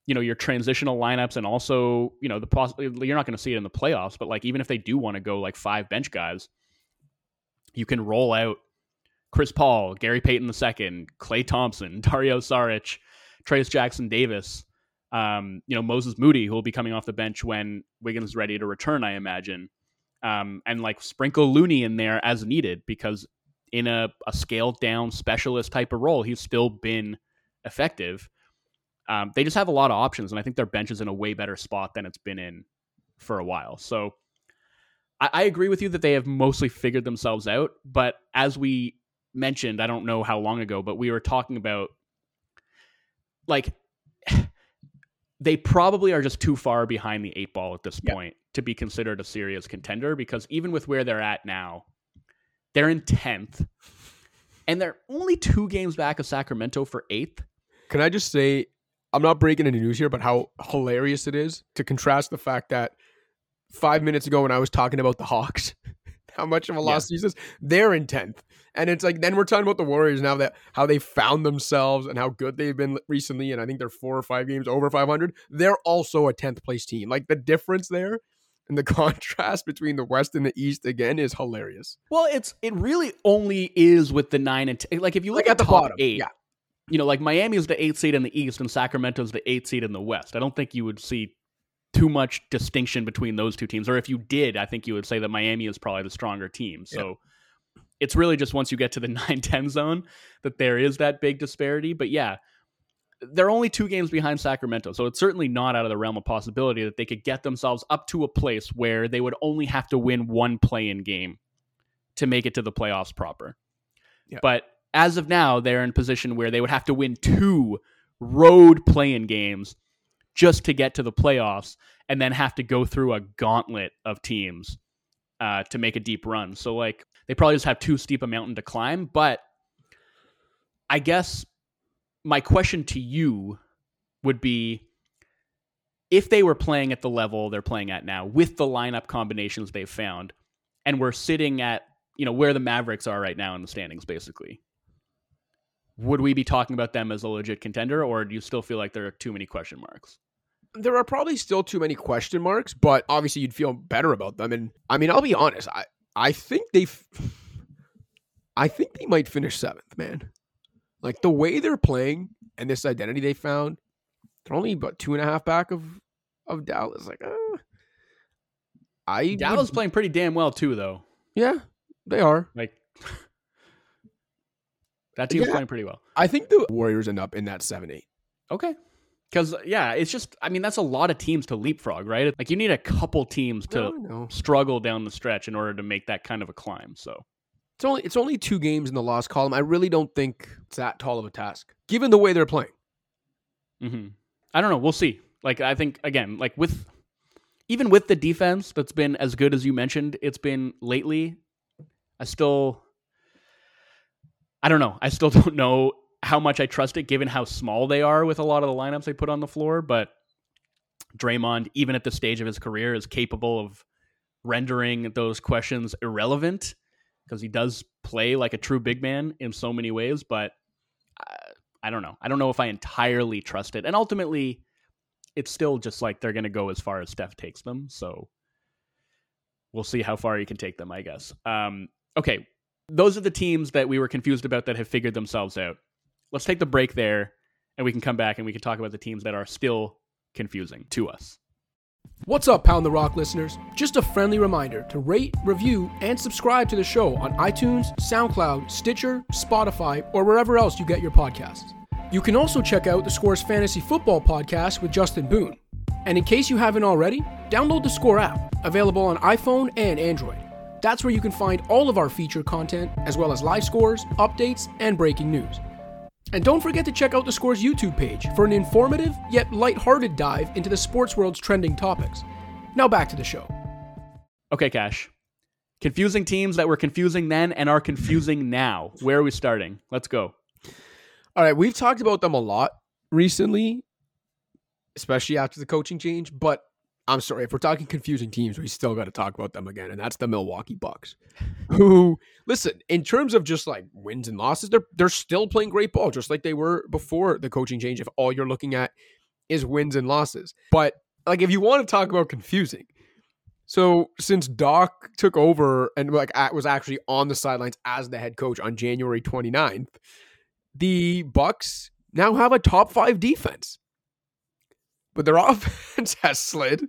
Speaker 1: you know your transitional lineups and also you know the poss- you're not going to see it in the playoffs but like even if they do want to go like five bench guys you can roll out Chris Paul, Gary Payton II, Klay Thompson, [LAUGHS] Dario Saric, Trayce Jackson Davis, um, you know, Moses Moody, who will be coming off the bench when Wiggins is ready to return, I imagine. Um, and like sprinkle Looney in there as needed because in a, a scaled down specialist type of role, he's still been effective. Um, they just have a lot of options, and I think their bench is in a way better spot than it's been in for a while. So I, I agree with you that they have mostly figured themselves out. But as we mentioned, I don't know how long ago, but we were talking about like [SIGHS] they probably are just too far behind the eight ball at this yeah. point to be considered a serious contender because even with where they're at now, they're in 10th and they're only two games back of Sacramento for eighth.
Speaker 2: Can I just say, I'm not breaking any news here, but how hilarious it is to contrast the fact that five minutes ago when I was talking about the Hawks, [LAUGHS] how much of a loss yeah. they're in 10th. And it's like then we're talking about the Warriors now that how they found themselves and how good they've been recently. And I think they're four or five games over 500. They're also a 10th place team. Like the difference there and the [LAUGHS] contrast between the West and the East again is hilarious.
Speaker 1: Well, it's it really only is with the nine and ten. Like if you look like at, at, the bottom, eight, yeah. You know, like Miami is the eighth seed in the East and Sacramento is the eighth seed in the West. I don't think you would see too much distinction between those two teams. Or if you did, I think you would say that Miami is probably the stronger team. So it's really just once you get to the [LAUGHS] 9 10 zone that there is that big disparity. But yeah, they're only two games behind Sacramento. So it's certainly not out of the realm of possibility that they could get themselves up to a place where they would only have to win one play in game to make it to the playoffs proper. Yeah. But as of now, they're in a position where they would have to win two road play in games just to get to the playoffs and then have to go through a gauntlet of teams uh, to make a deep run. So, like, they probably just have too steep a mountain to climb. But I guess my question to you would be if they were playing at the level they're playing at now with the lineup combinations they've found and we're sitting at you know where the mavericks are right now in the standings basically would we be talking about them as a legit contender or do you still feel like there are too many question marks?
Speaker 2: There are probably still too many question marks but obviously you'd feel better about them. And i mean i'll be honest i i think they i think they might finish seventh man like the way they're playing and this identity they found, they're only about two and a half back of of Dallas. Like, uh,
Speaker 1: I Dallas would, playing pretty damn well too, though.
Speaker 2: Yeah, they are.
Speaker 1: Like, [LAUGHS] That team's
Speaker 2: Yeah.
Speaker 1: playing pretty well.
Speaker 2: I think the Warriors end up in that seven eight.
Speaker 1: Okay. Because yeah, it's just I mean that's a lot of teams to leapfrog, right? Like you need a couple teams to
Speaker 2: No, no.
Speaker 1: struggle down the stretch in order to make that kind of a climb. So
Speaker 2: It's only it's only two games in the loss column. I really don't think it's that tall of a task, given the way they're playing.
Speaker 1: hmm I don't know. We'll see. Like I think again, like with even with the defense that's been as good as you mentioned, it's been lately. I still, I don't know. I still [LAUGHS] don't know how much I trust it, given how small they are with a lot of the lineups they put on the floor. But Draymond, even at the stage of his career, is capable of rendering those questions irrelevant because he does play like a true big man in so many ways. But uh, I don't know. I don't know if I entirely trust it. And ultimately, it's still just like they're going to go as far as Steph takes them. So we'll see how far he can take them, I guess. Um, okay. Those are the teams that we were confused about that have figured themselves out. Let's take the break there and we can come back and we can talk about the teams that are still confusing to us.
Speaker 2: What's up, Pound the Rock listeners? Just a friendly reminder to rate, review, and subscribe to the show on iTunes, SoundCloud, Stitcher, Spotify, or wherever else you get your podcasts. You can also check out the Score's Fantasy Football podcast with Justin Boone. And in case you haven't already, download the Score app, available on iPhone and Android. That's where you can find all of our feature content, as well as live scores, updates, and breaking news. And don't forget to check out the Scores YouTube page for an informative yet lighthearted dive into the sports world's trending topics. Now back to the show.
Speaker 1: Okay, Cash. Confusing teams that were confusing then and are confusing now. Where are we starting? Let's go.
Speaker 2: All right, we've talked about them a lot recently, especially after the coaching change, but I'm sorry, if we're talking confusing teams, we still got to talk about them again, and that's the Milwaukee Bucks. Who, listen, in terms of just like wins and losses, they're they're still playing great ball, just like they were before the coaching change. If all you're looking at is wins and losses, but like if you want to talk about confusing, so since Doc took over and like was actually on the sidelines as the head coach on January 29th, the Bucks now have a top 5 defense. But their [LAUGHS] offense has slid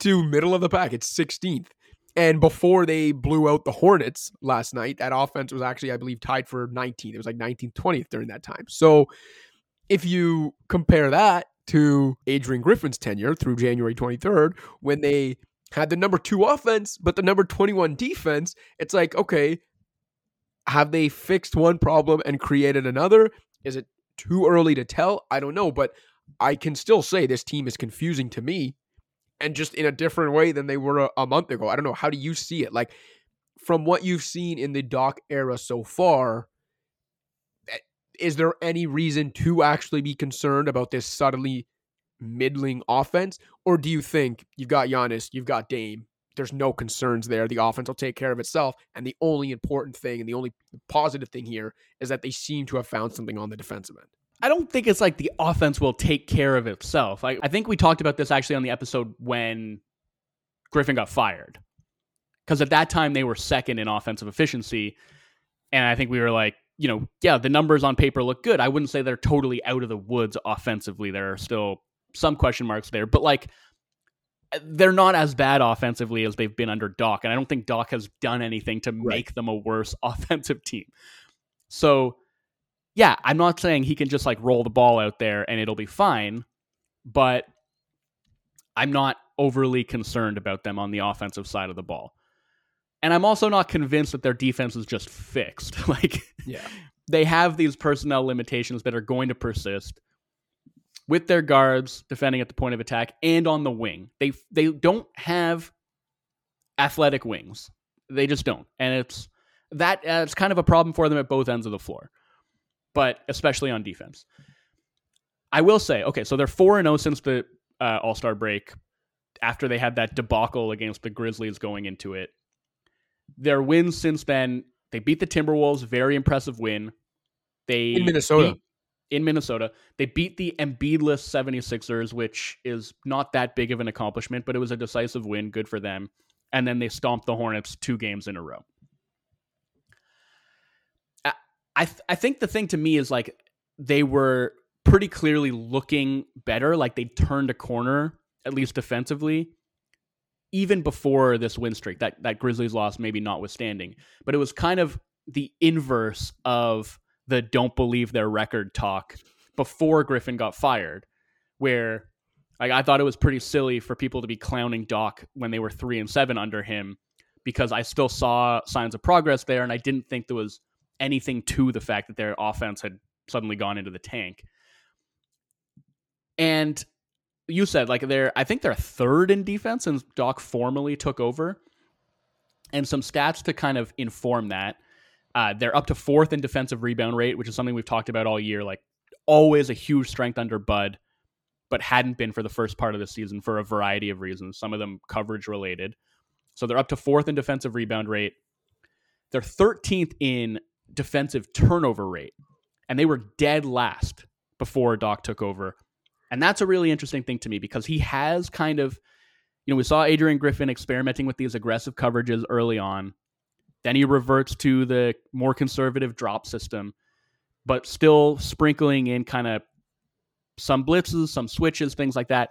Speaker 2: to middle of the pack. It's 16th. And before they blew out the Hornets last night, that offense was actually, I believe, tied for 19th. It was like 19th, 20th during that time. So if you compare that to Adrian Griffin's tenure through January 23rd, when they had the number two offense, but the number 21 defense, it's like, okay, have they fixed one problem and created another? Is it too early to tell? I don't know, but I can still say this team is confusing to me and just in a different way than they were a, a month ago. I don't know. How do you see it? Like, from what you've seen in the Doc era so far, eh, is there any reason to actually be concerned about this subtly middling offense? Or do you think you've got Giannis, you've got Dame, there's no concerns there. The offense will take care of itself. And the only important thing and the only positive thing here is that they seem to have found something on the defensive end.
Speaker 1: I don't think it's like the offense will take care of itself. I, I think we talked about this actually on the episode when Griffin got fired. Because at that time, they were second in offensive efficiency. And I think we were like, you know, yeah, the numbers on paper look good. I wouldn't say they're totally out of the woods offensively. There are still some question marks there. But like, they're not as bad offensively as they've been under Doc. And I don't think Doc has done anything to make them a worse [LAUGHS] offensive team. So, yeah, I'm not saying he can just like roll the ball out there and it'll be fine, but I'm not overly concerned about them on the offensive side of the ball. And I'm also not convinced that their defense is just fixed. [LAUGHS] like,
Speaker 2: Yeah.
Speaker 1: they have these personnel limitations that are going to persist with their guards defending at the point of attack and on the wing. They they don't have athletic wings. They just don't. And it's that uh, it's kind of a problem for them at both ends of the floor. But especially on defense. I will say, okay, so they're 4 and 0 since the uh, All-Star break after they had that debacle against the Grizzlies going into it. Their wins since then, they beat the Timberwolves, very impressive win. They
Speaker 2: In Minnesota.
Speaker 1: beat- in Minnesota. They beat the Embiidless 76ers, which is not that big of an accomplishment, but it was a decisive win. Good for them. And then they stomped the Hornets two games in a row. I th- I think the thing to me is like they were pretty clearly looking better, like they turned a corner at least defensively, even before this win streak. That that Grizzlies loss, maybe notwithstanding, but it was kind of the inverse of the don't believe their record talk before Griffin got fired, where like I thought it was pretty silly for people to be clowning Doc when they were three and seven under him because I still saw signs of progress there, and I didn't think there was anything to the fact that their offense had suddenly gone into the tank. And you said like they're I think they're third in defense and Doc formally took over. And some stats to kind of inform that. Uh, they're up to fourth in defensive rebound rate, which is something we've talked about all year. Like always a huge strength under Bud, but hadn't been for the first part of the season for a variety of reasons. Some of them coverage related. So they're up to fourth in defensive rebound rate. They're 13th in defensive turnover rate, and they were dead last before Doc took over. And that's a really interesting thing to me because he has kind of, you know, we saw Adrian Griffin experimenting with these aggressive coverages early on. Then he reverts to the more conservative drop system, but still sprinkling in kind of some blitzes, some switches, things like that.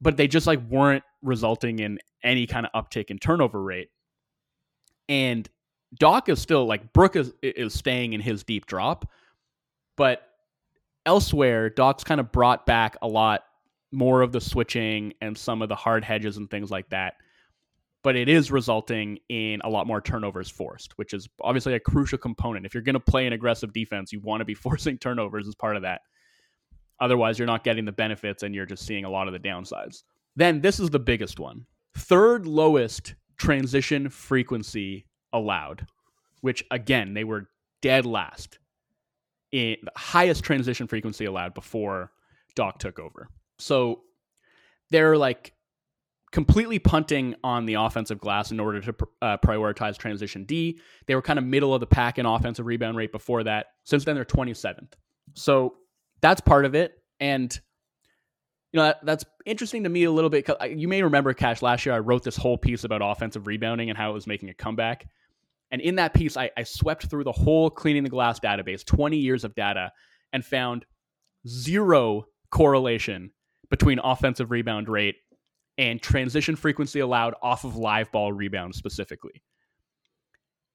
Speaker 1: But they just like weren't resulting in any kind of uptick in turnover rate. And Doc is still like Brook is is staying in his deep drop, but elsewhere, Doc's kind of brought back a lot more of the switching and some of the hard hedges and things like that. But it is resulting in a lot more turnovers forced, which is obviously a crucial component. If you're going to play an aggressive defense, you want to be [LAUGHS] forcing turnovers as part of that. Otherwise, you're not getting the benefits and you're just seeing a lot of the downsides. Then this is the biggest one third lowest transition frequency allowed, which again, they were dead last in the highest transition frequency allowed before Doc took over. So they're like completely punting on the offensive glass in order to uh, prioritize transition D. They were kind of middle of the pack in offensive rebound rate before that. Since then, they're 27th. So that's part of it. And you know that, that's interesting to me a little bit. You may remember, Cash, last year I wrote this whole piece about offensive rebounding and how it was making a comeback. And in that piece, I, I swept through the whole cleaning the glass database, 20 years of data, and found zero correlation between offensive rebound rate and transition frequency allowed off of live ball rebounds specifically.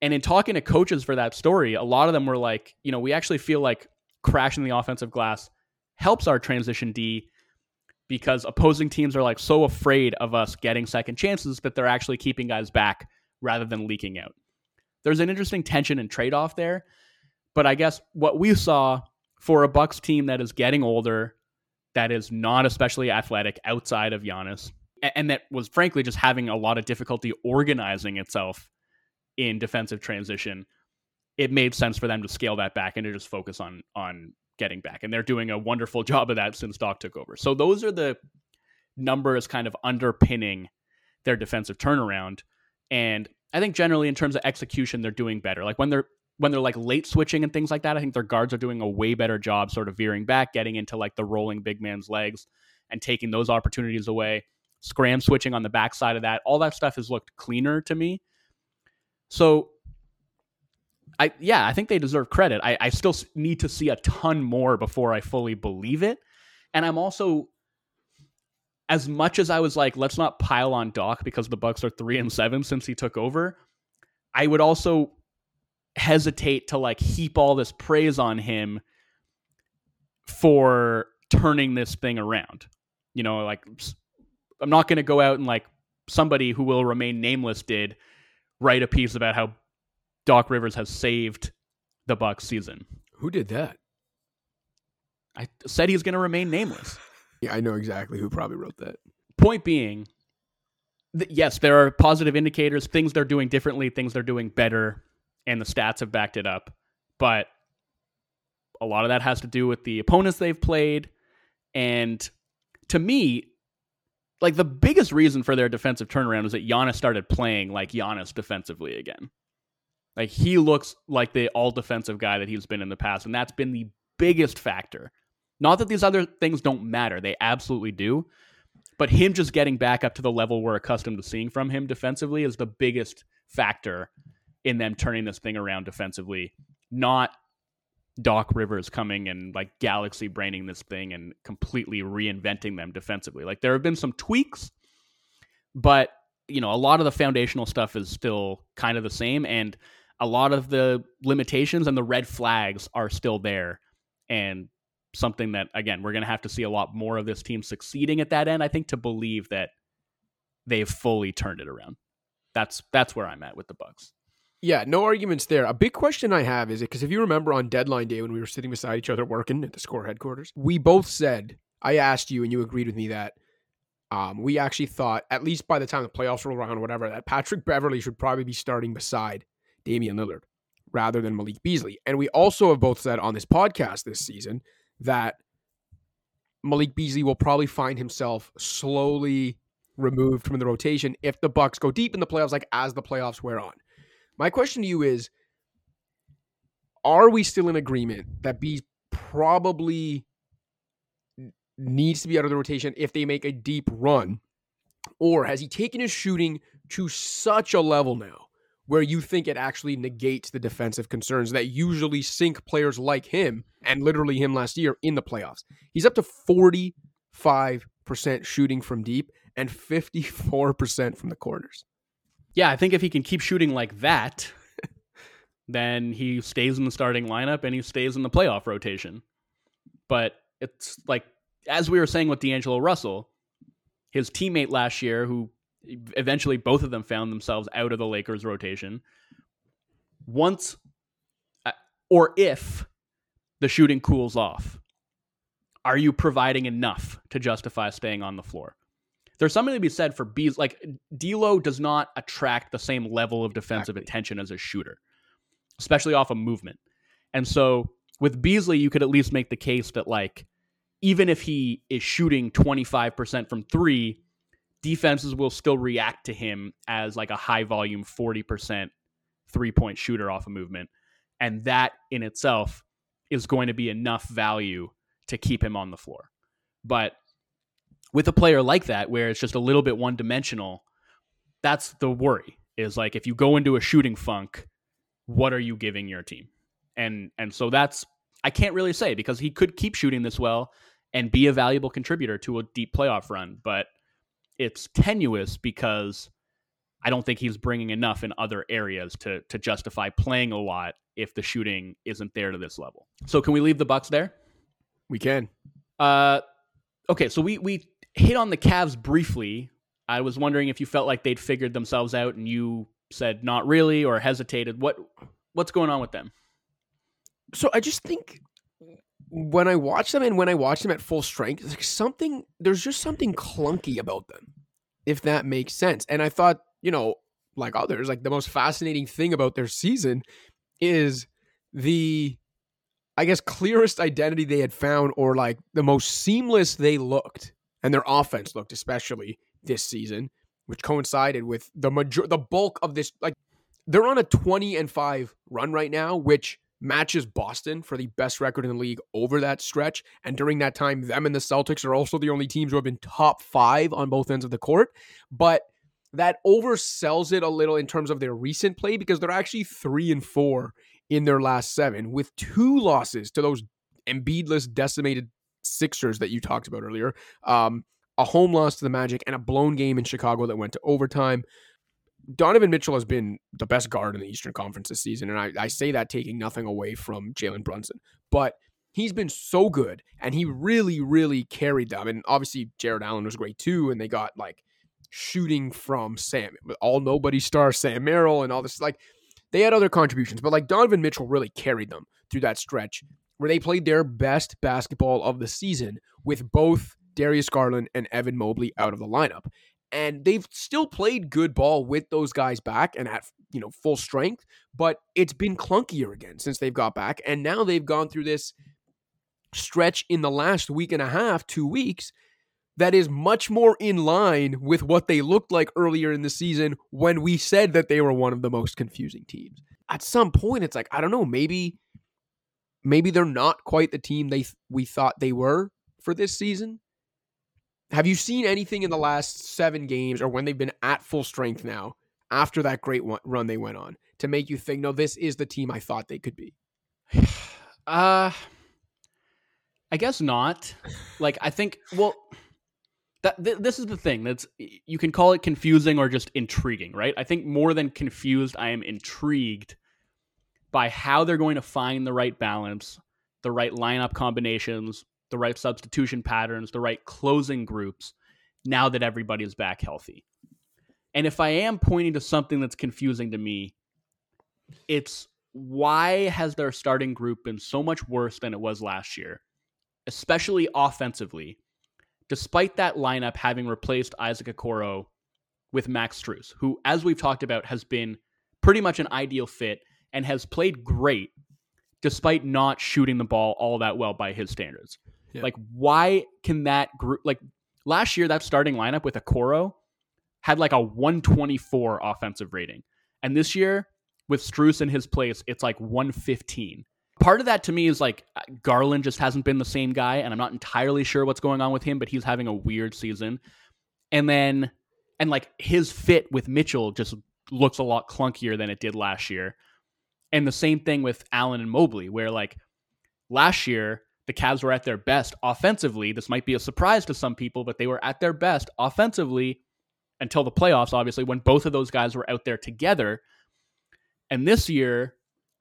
Speaker 1: And in talking to coaches for that story, a lot of them were like, you know, we actually feel like crashing the offensive glass helps our transition D because opposing teams are like so afraid of us getting second chances that they're actually keeping guys back rather than leaking out. There's an interesting tension and trade off there. But I guess what we saw for a Bucks team that is getting older, that is not especially athletic outside of Giannis, and that was frankly just having a lot of difficulty organizing itself in defensive transition, it made sense for them to scale that back and to just focus on on getting back. And they're doing a wonderful [LAUGHS] job of that since Doc took over. So those are the numbers kind of underpinning their defensive turnaround. And I think generally in terms of execution, they're doing better. Like when they're when they're like late switching and things like that, I think their guards are doing a way better job sort of veering back, getting into like the rolling big man's legs and taking those opportunities away. Scram switching on the backside of that, all that stuff has looked cleaner to me. So I yeah, I think they deserve credit. I, I still need to see a ton more before I fully believe it. And I'm also as much as I was like, let's not pile on Doc because the Bucks are three and seven since he took over, I would also hesitate to like heap all this praise on him for turning this thing around. You know, like I'm not going to go out and like somebody who will remain nameless did write a piece about how Doc Rivers has saved the Bucks season.
Speaker 2: Who did that?
Speaker 1: I said he's going to remain nameless.
Speaker 2: Yeah, I know exactly who probably wrote that.
Speaker 1: Point being, th- yes, there are positive indicators, things they're doing differently, things they're doing better, and the stats have backed it up. But a lot of that has to do with the opponents they've played. And to me, like the biggest reason for their defensive turnaround is that Giannis started playing like Giannis defensively again. Like he looks like the all defensive guy that he's been in the past, and that's been the biggest factor. Not that these other things don't matter, they absolutely do. But him just getting back up to the level we're accustomed to seeing from him defensively is the biggest factor in them turning this thing around defensively. Not Doc Rivers coming and like galaxy braining this thing and completely reinventing them defensively. Like there have been some tweaks, but you know, a lot of the foundational stuff is still kind of the same. And a lot of the limitations and the red flags are still there. And something that, again, we're going to have to see a lot more of this team succeeding at that end, I think, to believe that they've fully turned it around. That's that's where I'm at with the Bucks.
Speaker 2: Yeah, no arguments there. A big question I have is it because if you remember on deadline day when we were sitting beside each other working at the score headquarters, we both said I asked you and you agreed with me that um, we actually thought, at least by the time the playoffs roll around, or whatever, that Patrick Beverley should probably be starting beside Damian Lillard rather than Malik Beasley. And we also have both said on this podcast this season that Malik Beasley will probably find himself slowly removed from the rotation if the Bucks go deep in the playoffs, like as the playoffs wear on. My question to you is: Are we still in agreement that B probably needs to be out of the rotation if they make a deep run? Or has he taken his shooting to such a level now where you think it actually negates the defensive concerns that usually sink players like him and literally him last year in the playoffs? He's up to 45% shooting from deep and 54% from the corners.
Speaker 1: Yeah, I think if he can keep shooting like that, [LAUGHS] then he stays in the starting lineup and he stays in the playoff rotation. But it's like as we were saying with D'Angelo Russell, his teammate last year, who eventually both of them found themselves out of the Lakers rotation, once uh, or if the shooting cools off, are you providing enough to justify staying on the floor? There's something to be said for Bees. Like D'Lo does not attract the same level of defensive exactly. attention as a shooter, especially off a of movement. And so with Beasley, you could at least make the case that like even if he is shooting 25% from three, defenses will still react to him as like a high volume 40% three point shooter off a movement. And that in itself is going to be enough value to keep him on the floor. But with a player like that, where it's just a little bit one dimensional, that's the worry is like if you go into a shooting funk, what are you giving your team? And and so that's I can't really say because he could keep shooting this well and be a valuable contributor to a deep playoff run. But it's tenuous because I don't think he's bringing enough in other areas to to justify playing a lot if the shooting isn't there to this level. So can we leave the Bucks there?
Speaker 2: We can.
Speaker 1: Uh, okay. So we we hit on the Cavs briefly. I was wondering if you felt like they'd figured themselves out, and you said not really or hesitated. What what's going on with them?
Speaker 2: So I just think when I watch them and when I watch them at full strength, like something there's just something clunky about them, if that makes sense. And I thought, you know, like others, like the most fascinating thing about their season is the I guess clearest identity they had found or like the most seamless they looked and their offense looked especially this season, which coincided with the major the bulk of this like they're on a 20 and 5 run right now, which matches Boston for the best record in the league over that stretch. And during that time, them and the Celtics are also the only teams who have been top five on both ends of the court. But that oversells it a little in terms of their recent play because they're actually three and four in their last seven with two losses to those Embiidless decimated Sixers that you talked about earlier. Um, a home loss to the Magic and a blown game in Chicago that went to overtime. Donovan Mitchell has been the best guard in the Eastern Conference this season, and I, I say that taking nothing away from Jalen Brunson, but he's been so good, and he really, really carried them. And obviously, Jarrett Allen was great too, and they got like shooting from Sam, all nobody star Sam Merrill, and all this. Like they had other contributions, but like Donovan Mitchell really carried them through that stretch where they played their best basketball of the season with both Darius Garland and Evan Mobley out of the lineup and they've still played good ball with those guys back and at you know full strength but it's been clunkier again since they've got back and now they've gone through this stretch in the last week and a half two weeks that is much more in line with what they looked like earlier in the season when we said that they were one of the most confusing teams. At some point it's like i don't know maybe maybe they're not quite the team they we thought they were for this season have you seen anything in the last seven games or when they've been at full strength now after that great run they went on to make you think, no, this is the team I thought they could be? [SIGHS]
Speaker 1: Uh, I guess not. Like, I think, well, that th- this is the thing that's you can call it confusing or just intriguing, right? I think more than confused, I am intrigued by how they're going to find the right balance, the right lineup combinations, the right substitution patterns, the right closing groups now that everybody is back healthy. And if I am pointing to something that's confusing to me, it's why has their starting group been so much worse than it was last year, especially offensively, despite that lineup having replaced Isaac Okoro with Max Strus, who, as we've talked about, has been pretty much an ideal fit and has played great despite not shooting the ball all that well by his standards. Yeah. Like, why can that group, like last year, that starting lineup with Okoro had like a 124 offensive rating. And this year, with Strus in his place, it's like 115. Part of that to me is like uh, Garland just hasn't been the same guy, and I'm not entirely sure what's going on with him, but he's having a weird season. And then, and like his fit with Mitchell just looks a lot clunkier than it did last year. And the same thing with Allen and Mobley, where like last year, the Cavs were at their best offensively. This might be a surprise to some people, but they were at their best offensively until the playoffs, obviously, when both of those guys were out there together. And this year,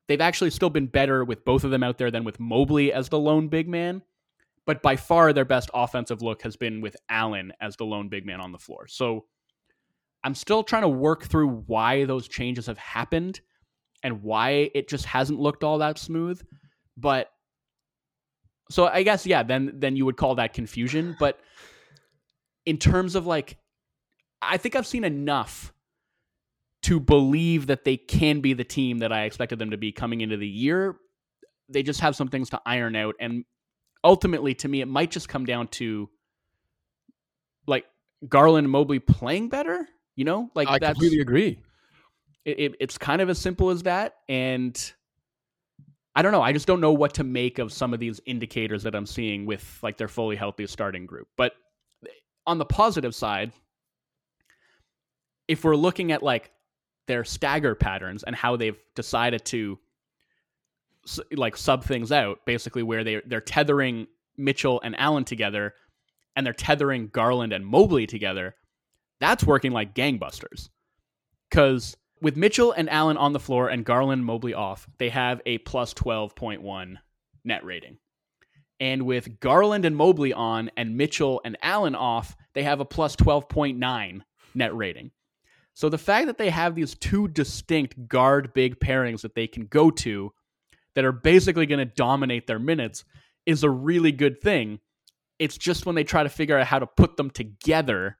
Speaker 1: they've actually still been better with both of them out there than with Mobley as the lone big man. But by far, their best offensive look has been with Allen as the lone big man on the floor. So I'm still trying to work through why those changes have happened and why it just hasn't looked all that smooth. But so I guess yeah, then then you would call that confusion. But in terms of like, I think I've seen enough to believe that they can be the team that I expected them to be coming into the year. They just have some things to iron out. And ultimately, to me, it might just come down to like Garland and Mobley playing better. You know, like
Speaker 2: I completely agree.
Speaker 1: It, it, it's kind of as simple as that. And I don't know. I just don't know what to make of some of these indicators that I'm seeing with like their fully healthy starting group. But eh, on the positive side, if we're looking at like their stagger patterns and how they've decided to like sub things out basically where they they're tethering Mitchell and Allen together and they're tethering Garland and Mobley together that's working like gangbusters cuz with Mitchell and Allen on the floor and Garland Mobley off they have a plus 12.1 net rating and with Garland and Mobley on and Mitchell and Allen off they have a plus 12.9 net rating so the fact that they have these two distinct guard big pairings that they can go to that are basically going to dominate their minutes is a really good thing. It's just when they try to figure out how to put them together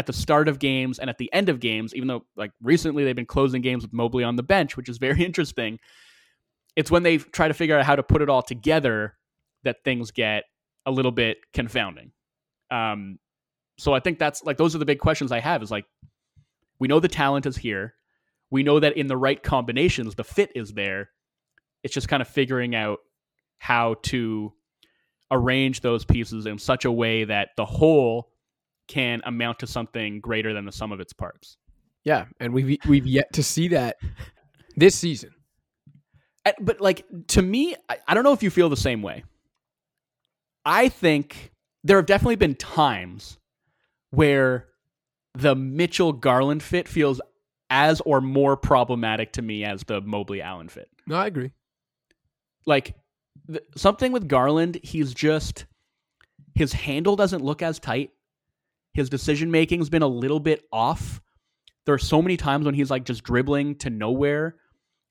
Speaker 1: at the start of games and at the end of games, even though like recently they've been closing games with Mobley on the bench, which is very [LAUGHS] interesting. It's when they try to figure out how to put it all together that things get a little bit confounding. Um, so I think that's like those are the big questions I have is like we know the talent is here. We know that in the right combinations, the fit is there. It's just kind of figuring out how to arrange those pieces in such a way that the whole can amount to something greater than the sum of its parts.
Speaker 2: Yeah, and we've we've yet to see that this season.
Speaker 1: But like to me, I, I don't know if you feel the same way. I think there have definitely been times where the Mitchell Garland fit feels as or more problematic to me as the Mobley Allen fit.
Speaker 2: No, I agree.
Speaker 1: Like th- something with Garland, he's just his handle doesn't look as tight. His decision making's been a little bit off. There are so many times when he's like just dribbling to nowhere.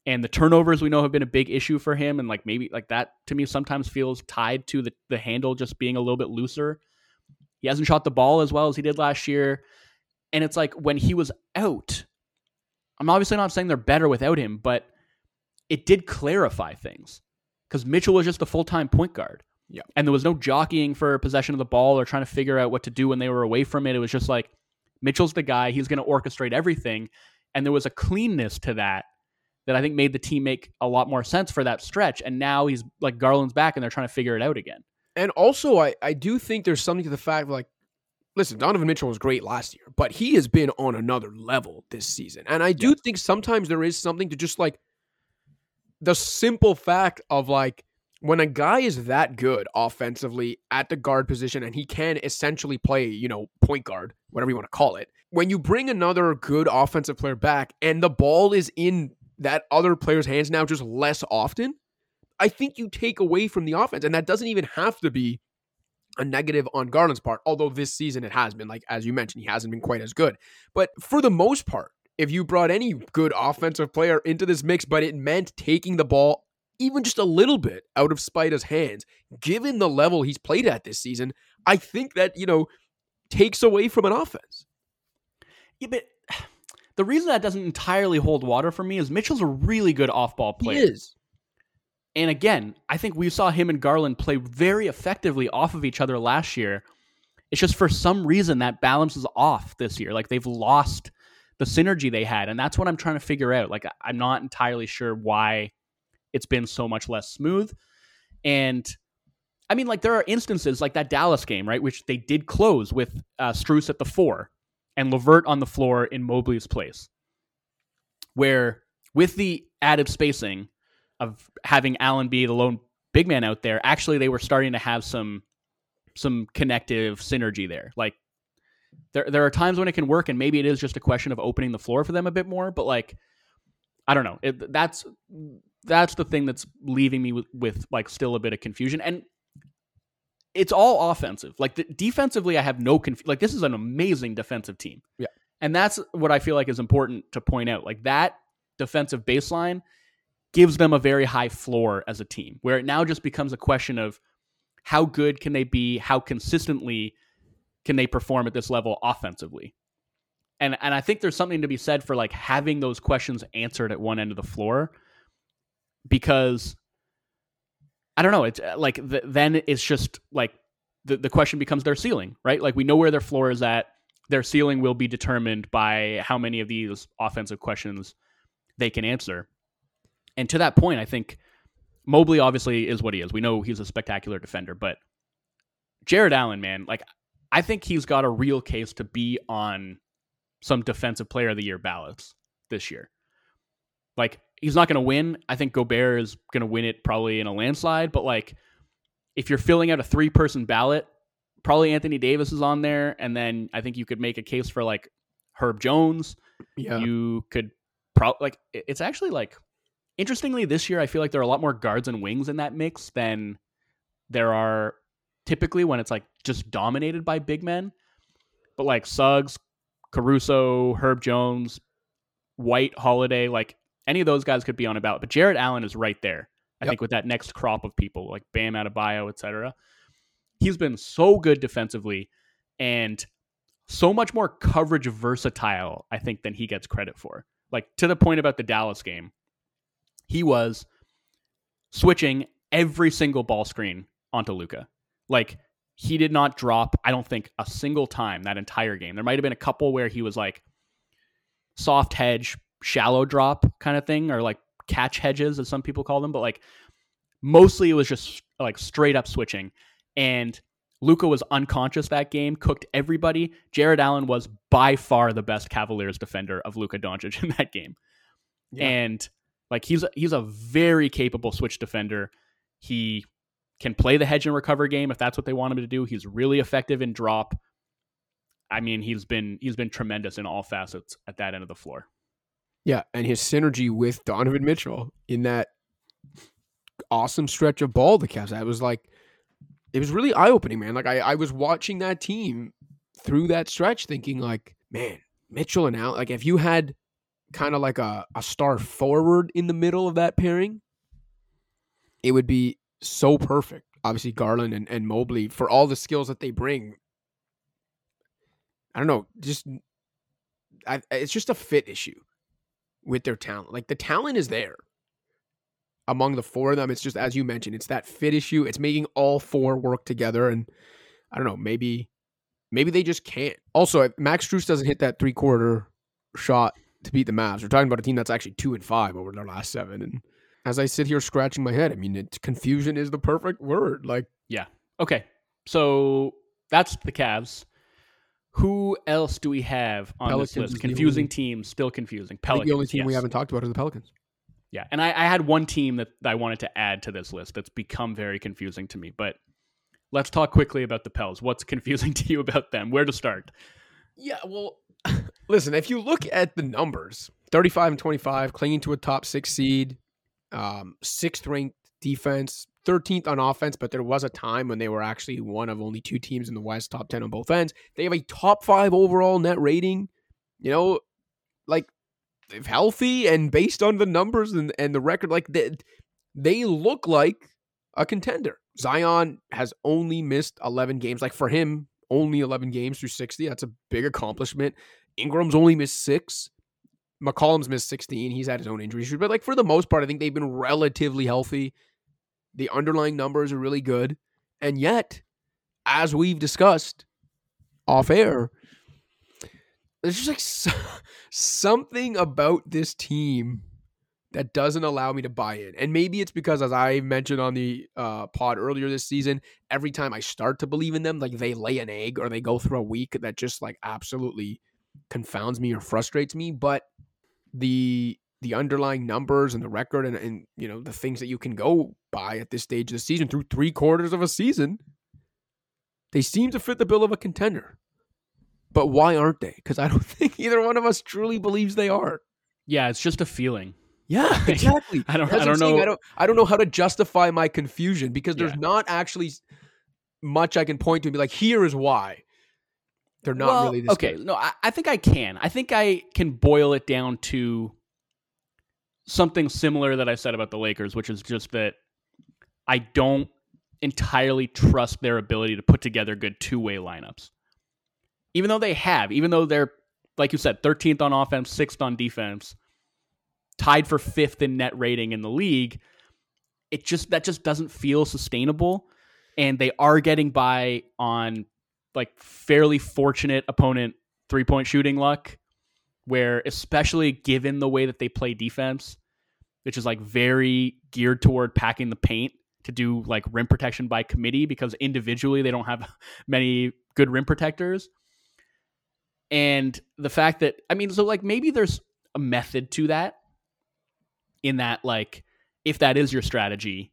Speaker 1: And the turnovers we know have been a big issue for him. And like maybe like that to me sometimes feels tied to the, the handle just being a little bit looser. He hasn't shot the ball as well as he did last year. And it's like when he was out, I'm obviously not saying they're better without him, but it did clarify things because Mitchell was just a full time point guard.
Speaker 2: Yeah.
Speaker 1: And there was no jockeying for possession of the ball or trying to figure out what to do when they were away from it. It was just like Mitchell's the guy, he's going to orchestrate everything. And there was a cleanness to that that I think made the team make a lot more sense for that stretch. And now he's like Garland's back and they're trying to figure it out again.
Speaker 2: And also, I, I do think there's something to the fact like listen, Donovan Mitchell was great last year, but he has been on another level this season. And I do think sometimes there is something to just like the simple fact of like when a guy is that good offensively at the guard position and he can essentially play, you know, point guard, whatever you want to call it, when you bring another good offensive player back and the ball is in that other player's hands now just less often, I think you take away from the offense. And that doesn't even have to be a negative on Garland's part, although this season it has been. Like, as you mentioned, he hasn't been quite as good. But for the most part, if you brought any good offensive player into this mix, but it meant taking the ball even just a little bit out of Spida's hands, given the level he's played at this season, I think that, you know, takes away from an offense.
Speaker 1: Yeah, but [SIGHS] the reason that doesn't entirely hold water for me is Mitchell's a really good off ball player.
Speaker 2: He is.
Speaker 1: And again, I think we saw him and Garland play very effectively off of each other last year. It's just for some reason that balance is off this year. Like they've lost the synergy they had. And that's what I'm trying to figure out. Like I'm not entirely sure why it's been so much less smooth. And I mean, like there are instances like that Dallas game, right, which they did close with uh, Strus at the four and LeVert on the floor in Mobley's place, where with the added spacing of having Allen be the lone big man out there, actually they were starting to have some some connective synergy there. Like there there are times when it can work, and maybe it is just a question of opening the floor for them a bit more. But like, I don't know. It, that's that's the thing that's leaving me with, with like still a bit of confusion. And it's all offensive. Like the, defensively, I have no conf- like this is an amazing defensive team.
Speaker 2: Yeah,
Speaker 1: and that's what I feel like is important to point out. Like that defensive baseline gives them a very high floor as a team, where it now just becomes a question of how good can they be, how consistently can they perform at this level offensively. And and I think there's something to be said for like having those questions answered at one end of the floor because I don't know, it's uh, like the, then it's just like the the question becomes their ceiling, right? Like we know where their floor is at. Their ceiling will be determined by how many of these offensive questions they can answer. And to that point, I think Mobley obviously is what he is. We know he's a spectacular defender, but Jarrett Allen, man, like I think he's got a real case to be on some defensive player of the year ballots this year. Like he's not going to win. I think Gobert is going to win it probably in a landslide, but like if you're filling out a three person ballot, probably Anthony Davis is on there and then I think you could make a case for like Herb Jones.
Speaker 2: Yeah.
Speaker 1: You could probably like it's actually like interestingly this year I feel like there are a lot more guards and wings in that mix than there are typically when it's like just dominated by big men. But like Suggs, Caruso, Herb Jones, White, Holiday, like any of those guys could be on about. But Jarrett Allen is right there. I yep. think with that next crop of people like Bam Adebayo, etc. He's been so good defensively and so much more coverage versatile, I think, than he gets credit for. Like to the point about the Dallas game, he was switching every single ball screen onto Luka. Like he did not drop, I don't think, a single time that entire game. There might have been a couple where he was like soft hedge, shallow drop kind of thing, or like catch hedges, as some people call them, but like mostly it was just like straight up switching. And Luka was unconscious that game, cooked everybody. Jarrett Allen was by far the best Cavaliers defender of Luka Doncic [LAUGHS] in that game. Yeah. And like he's he's a very capable switch defender. He can play the hedge and recover game if that's what they want him to do. He's really effective in drop. I mean, he's been he's been tremendous in all facets at that end of the floor.
Speaker 2: Yeah, and his synergy with Donovan Mitchell in that awesome stretch of ball the Cavs had was like it was really eye opening, man. Like I, I was watching that team through that stretch thinking like, man, Mitchell and Al like if you had kind of like a, a star forward in the middle of that pairing, it would be so perfect. Obviously, Garland and, and Mobley for all the skills that they bring. I don't know, just I, it's just a fit issue with their talent. Like the talent is there among the four of them. It's just as you mentioned, it's that fit issue. It's making all four work together, and I don't know, maybe maybe they just can't. Also, Max Strus doesn't hit that three quarter shot to beat the Mavs. We're talking about a team that's actually two and five over their last seven, and as I sit here scratching my head, I mean, confusion is the perfect word. Like,
Speaker 1: yeah. Okay. So that's the Cavs. Who else do we have on Pelicans this list? Confusing only, teams, still confusing. Pelicans.
Speaker 2: the only team
Speaker 1: yes.
Speaker 2: we haven't talked about is the Pelicans.
Speaker 1: Yeah, and I, I had one team that I wanted to add to this list that's become very confusing to me. But let's talk quickly about the Pels. What's [LAUGHS] confusing to you about them? Where to start?
Speaker 2: Yeah, well, [LAUGHS] listen, if you look at the numbers 35 and 25, clinging to a top six seed, um, sixth ranked defense, 13th on offense, but there was a time when they were actually one of only two teams in the West, top 10 on both ends. They have a top five overall net rating. You know, like if healthy and based on the numbers and, and the record, like they, they look like a contender. Zion has only missed 11 games. Like for him, only 11 games through 60. That's a big accomplishment. Ingram's only missed six. McCollum's missed 16. He's had his own injury issues. But like for the most part, I think they've been relatively healthy. The underlying numbers are really good. And yet, as we've discussed off air, there's just like so, something about this team that doesn't allow me to buy in. And maybe it's because, as I mentioned on the uh, pod earlier this season, every time I start to believe in them, like they lay an egg or they go through a week that just like absolutely confounds me or frustrates me. But the the underlying numbers and the record and, and you know the things that you can go by at this stage of the season through three quarters of a season, they seem to fit the bill of a contender. But why aren't they? Because I don't [LAUGHS] think either one of us truly believes they are.
Speaker 1: Yeah, it's just a feeling.
Speaker 2: Yeah, [LAUGHS] exactly.
Speaker 1: I don't.
Speaker 2: That's
Speaker 1: I don't
Speaker 2: what I'm saying.
Speaker 1: know.
Speaker 2: I don't. I don't know how to justify my confusion because there's
Speaker 1: Yeah.
Speaker 2: not actually much I can point to and be like, here is why. They're not
Speaker 1: well,
Speaker 2: really this
Speaker 1: okay.
Speaker 2: good.
Speaker 1: No, I, I think I can. I think I can boil it down to something similar that I said about the Lakers, which is just that I don't entirely trust their ability to put together good two way lineups. Even though they have, even though they're, like you said, 13th on offense, sixth on defense, tied for fifth in net rating in the league, it just that just doesn't feel sustainable. And they are getting by on like fairly fortunate opponent three point shooting luck, where especially given the way that they play defense, which is like very geared toward packing the paint to do like rim protection by committee because individually they don't have [LAUGHS] many good rim protectors. And the fact that I mean, so like maybe there's a method to that in that like if that is your strategy,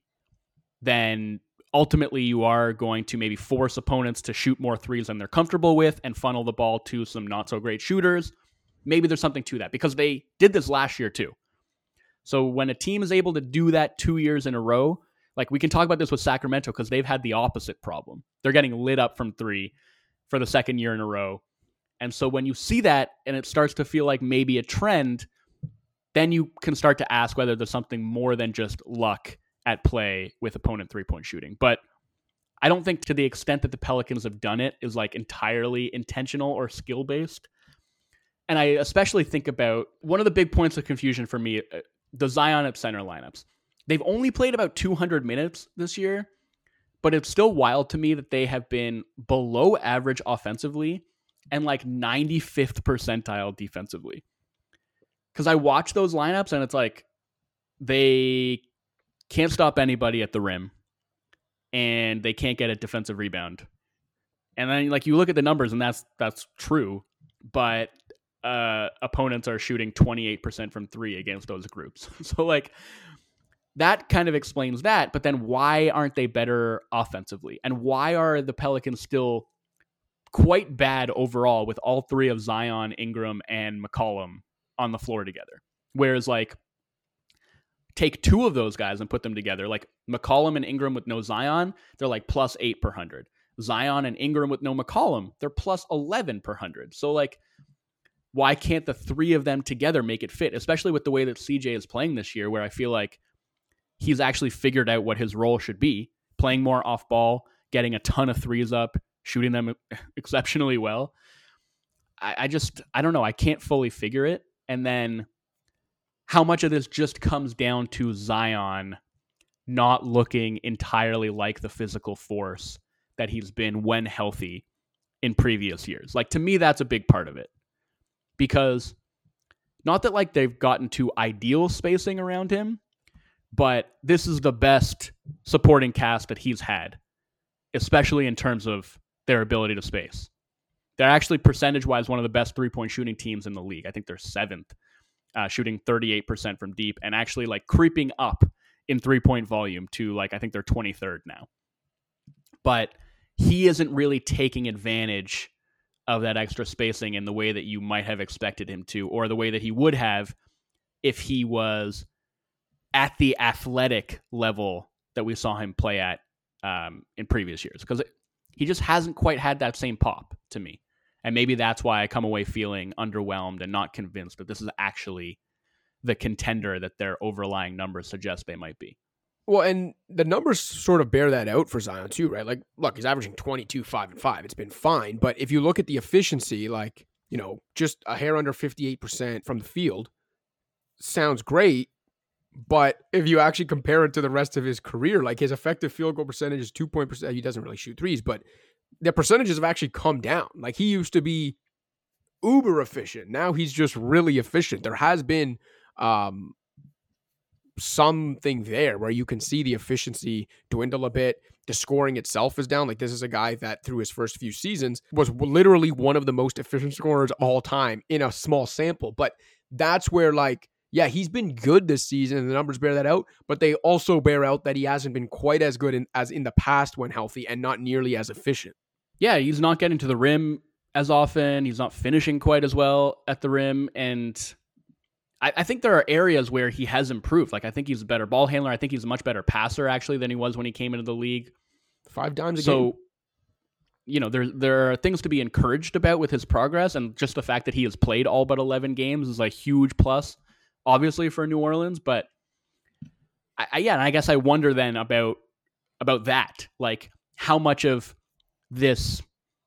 Speaker 1: then ultimately you are going to maybe force opponents to shoot more threes than they're comfortable with and funnel the ball to some not so great shooters. Maybe there's something to that because they did this last year too. So when a team is able to do that two years in a row, like we can talk about this with Sacramento because they've had the opposite problem. They're getting lit up from three for the second year in a row. And so when you see that and it starts to feel like maybe a trend, then you can start to ask whether there's something more than just luck at play with opponent three point shooting. But I don't think to the extent that the Pelicans have done it is like entirely intentional or skill based. And I especially think about one of the big points of confusion for me uh, the Zion up center lineups. They've only played about 200 minutes this year, but it's still wild to me that they have been below average offensively and like 95th percentile defensively. Because I watch those lineups and it's like they can't stop anybody at the rim and they can't get a defensive rebound. And then like you look at the numbers and that's that's true, but uh opponents are shooting 28% from 3 against those groups. [LAUGHS] so like that kind of explains that, but then why aren't they better offensively? And why are the Pelicans still quite bad overall with all three of Zion, Ingram and McCollum on the floor together? Whereas like take two of those guys and put them together. Like McCollum and Ingram with no Zion, they're like plus eight per hundred. Zion and Ingram with no McCollum, they're plus 11 per hundred. So, like, why can't the three of them together make it fit, especially with the way that CJ is playing this year, where I feel like he's actually figured out what his role should be playing more off ball, getting a ton of threes up, shooting them [LAUGHS] exceptionally well. I, I just, I don't know. I can't fully figure it. And then how much of this just comes down to Zion not looking entirely like the physical force that he's been when healthy in previous years. Like to me that's a big part of it. Because not that like they've gotten to ideal spacing around him, but this is the best supporting cast that he's had, especially in terms of their ability to space. They're actually percentage wise one of the best three point shooting teams in the league. I think they're seventh, uh, shooting 38% from deep and actually like creeping up in three point volume to like, I think they're 23rd now. But he isn't really taking advantage of that extra spacing in the way that you might have expected him to, or the way that he would have if he was at the athletic level that we saw him play at um, in previous years because he just hasn't quite had that same pop to me. And maybe that's why I come away feeling underwhelmed and not convinced that this is actually the contender that their overlying numbers suggest they might be.
Speaker 2: Well, and the numbers sort of bear that out for Zion too, right? Like, look, he's averaging 22, 5, and 5. It's been fine. But if you look at the efficiency, like, you know, just a hair under 58% from the field sounds great. But if you actually compare it to the rest of his career, like his effective field goal percentage is two point percent. He doesn't really shoot threes, but the percentages have actually come down. Like he used to be uber efficient. Now he's just really efficient. There has been um, something there where you can see the efficiency dwindle a bit. The scoring itself is down. Like this is a guy that through his first few seasons was literally one of the most efficient scorers all time in a small sample. But that's where like yeah, he's been good this season, and the numbers bear that out. But they also bear out that he hasn't been quite as good in, as in the past when healthy, and not nearly as efficient.
Speaker 1: Yeah, he's not getting to the rim as often. He's not finishing quite as well at the rim, and I, I, think there are areas where he has improved. Like I think he's a better ball handler. I think he's a much better passer actually than he was when he came into the league.
Speaker 2: Five times
Speaker 1: so,
Speaker 2: game.
Speaker 1: you know, there there are things to be encouraged about with his progress, and just the fact that he has played all but eleven games is a huge plus, obviously for New Orleans. But I, I yeah, and I guess I wonder then about about that, like how much of this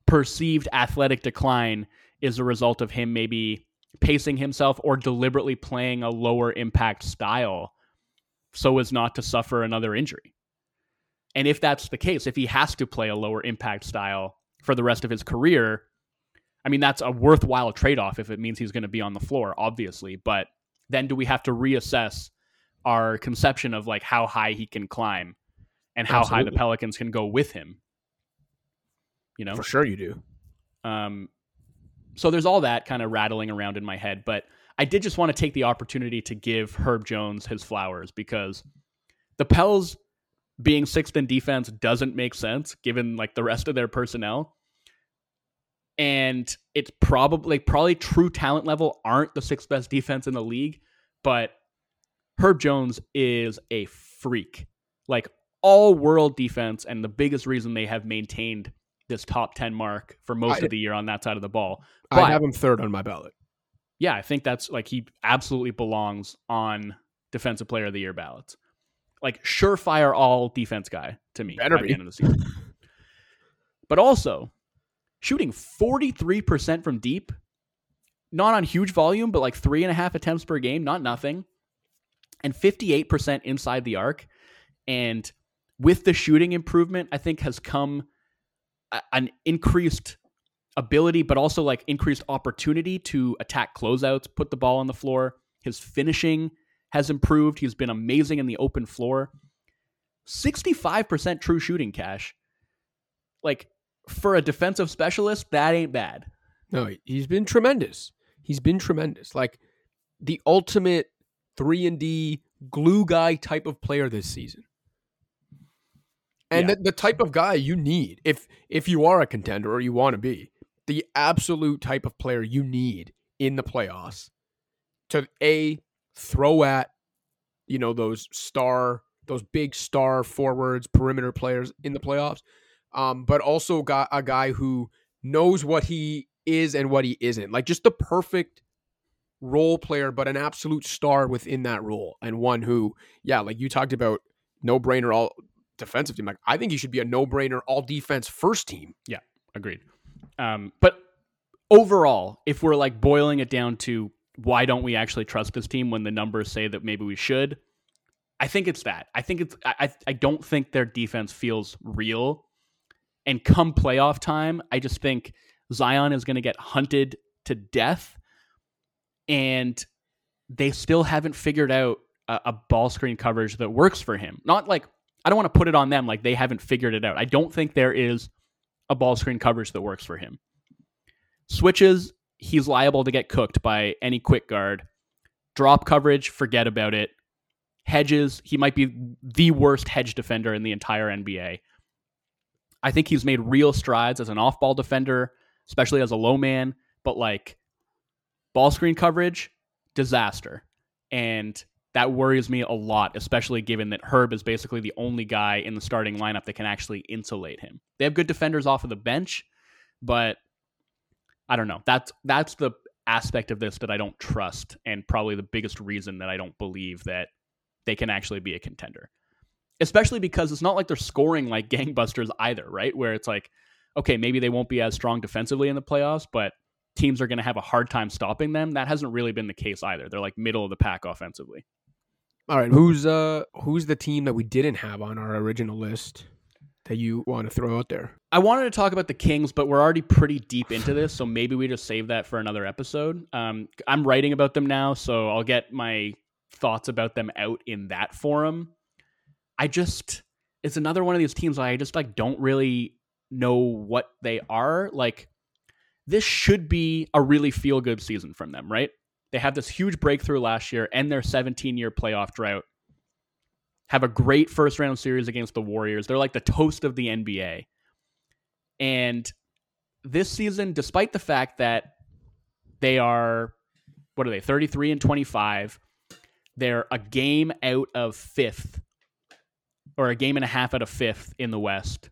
Speaker 1: perceived athletic decline is a result of him maybe pacing himself or deliberately playing a lower impact style so as not to suffer another injury. And if that's the case, if he has to play a lower impact style for the rest of his career, I mean, that's a worthwhile trade off if it means he's going to be on the floor, obviously. But then do we have to reassess our conception of like how high he can climb and how Absolutely. high the Pelicans can go with him? You know,
Speaker 2: for sure you do.
Speaker 1: Um, so there's all that kind of rattling around in my head, but I did just want to take the opportunity to give Herb Jones his flowers because the Pels being sixth in defense doesn't make sense given like the rest of their personnel. And it's probably probably true talent level aren't the sixth best defense in the league, but Herb Jones is a freak. Like all world defense and the biggest reason they have maintained this top 10 mark for most I, of the year on that side of the ball.
Speaker 2: But, I have him third on my ballot.
Speaker 1: Yeah, I think that's like he absolutely belongs on defensive player of the year ballots. Like surefire all defense guy to me
Speaker 2: Better
Speaker 1: be. the end of the season. [LAUGHS] but also shooting 43% from deep, not on huge volume, but like three and a half attempts per game, not nothing. And 58% inside the arc. And with the shooting improvement, I think has come an increased ability, but also like increased opportunity to attack closeouts, put the ball on the floor. His finishing has improved. He's been amazing in the open floor. 65% true shooting cash. Like for a defensive specialist, that ain't bad.
Speaker 2: No, he's been tremendous. He's been tremendous. Like the ultimate 3 and D glue guy type of player this season and yeah. the, the type of guy you need if if you are a contender or you want to be the absolute type of player you need in the playoffs to a throw at you know those star those big star forwards perimeter players in the playoffs um, but also got a guy who knows what he is and what he isn't like just the perfect role player but an absolute star within that role and one who yeah like you talked about no brainer all defensive team. Like I think he should be a no brainer, all defense first team.
Speaker 1: Yeah, agreed. Um, but overall, if we're like boiling it down to why don't we actually trust this team when the numbers say that maybe we should, I think it's that. I think it's I I don't think their defense feels real. And come playoff time, I just think Zion is going to get hunted to death, and they still haven't figured out a, a ball screen coverage that works for him. Not like I don't want to put it on them like they haven't figured it out. I don't think there is a ball screen coverage that works for him. Switches, he's liable to get cooked by any quick guard. Drop coverage, forget about it. Hedges, he might be the worst hedge defender in the entire NBA. I think he's made real strides as an off ball defender, especially as a low man, but like ball screen coverage, disaster. And that worries me a lot, especially given that Herb is basically the only guy in the starting lineup that can actually insulate him. They have good defenders off of the bench, but I don't know. That's that's the aspect of this that I don't trust, and probably the biggest reason that I don't believe that they can actually be a contender. Especially because it's not like they're scoring like [LAUGHS] gangbusters either, right? Where it's like, okay, maybe they won't be as strong defensively in the playoffs, but teams are going to have a hard time stopping them. That hasn't really been the case either. They're like middle of the pack offensively.
Speaker 2: All right, who's uh who's the team that we didn't have on our original list that you want to throw out there?
Speaker 1: I wanted to talk about the Kings, but we're already pretty deep into this, so maybe we just save that for another episode. Um, I'm writing about them now, so I'll get my thoughts about them out in that forum. I just it's another one of these teams I just like don't really know what they are. Like this should be a really feel good season from them, right? They have this huge breakthrough last year and their 17 year playoff drought. Have a great first round series against the Warriors. They're like the toast of the NBA. And this season, despite the fact that they are, what are they, 33 and 25, they're a game out of fifth or a game and a half out of fifth in the West.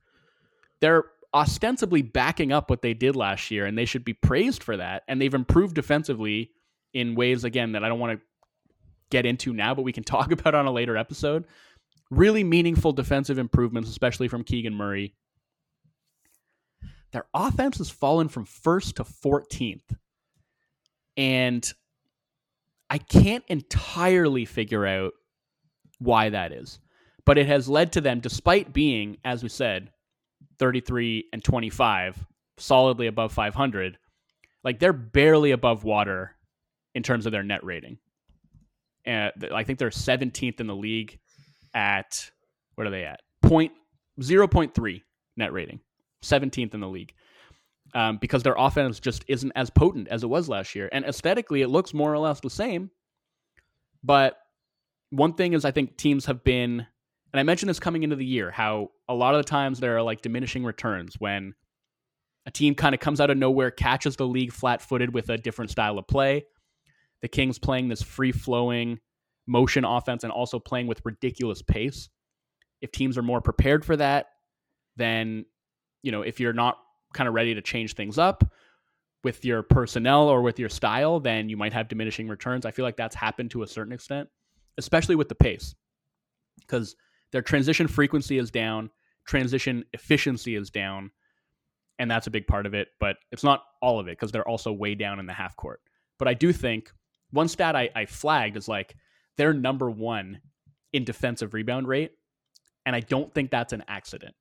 Speaker 1: They're ostensibly backing up what they did last year, and they should be praised for that. And they've improved defensively in ways, again, that I don't want to get into now, but we can [LAUGHS] talk about on a later episode. Really meaningful defensive improvements, especially from Keegan Murray. Their offense has fallen from first to 14th. And I can't entirely figure out why that is. But it has led to them, despite being, as we said, 33 and 25, solidly above 500, like they're barely above water in terms of their net rating. And I think they're 17th in the league at what are they at? Point 0.3 net rating. 17th in the league. Um, because their offense just isn't as potent as it was last year. And aesthetically, it looks more or less the same. But one thing is, I think teams have been, and I mentioned this coming into the year, how a lot of the times there are like diminishing returns when a team kind of comes out of nowhere, catches the league flat footed with a different style of play. The Kings playing this free flowing motion offense and also playing with ridiculous pace. If teams are more prepared for that, then, you know, if you're not kind of ready to change things up with your personnel or with your style, then you might have diminishing returns. I feel like that's happened to a certain extent, especially with the pace, because their transition frequency is down, transition efficiency is down, and that's a big part of it. But it's not all of it because they're also way down in the half court. But I do think one stat I, I flagged is like they're number one in defensive rebound rate, and I don't think that's an accident.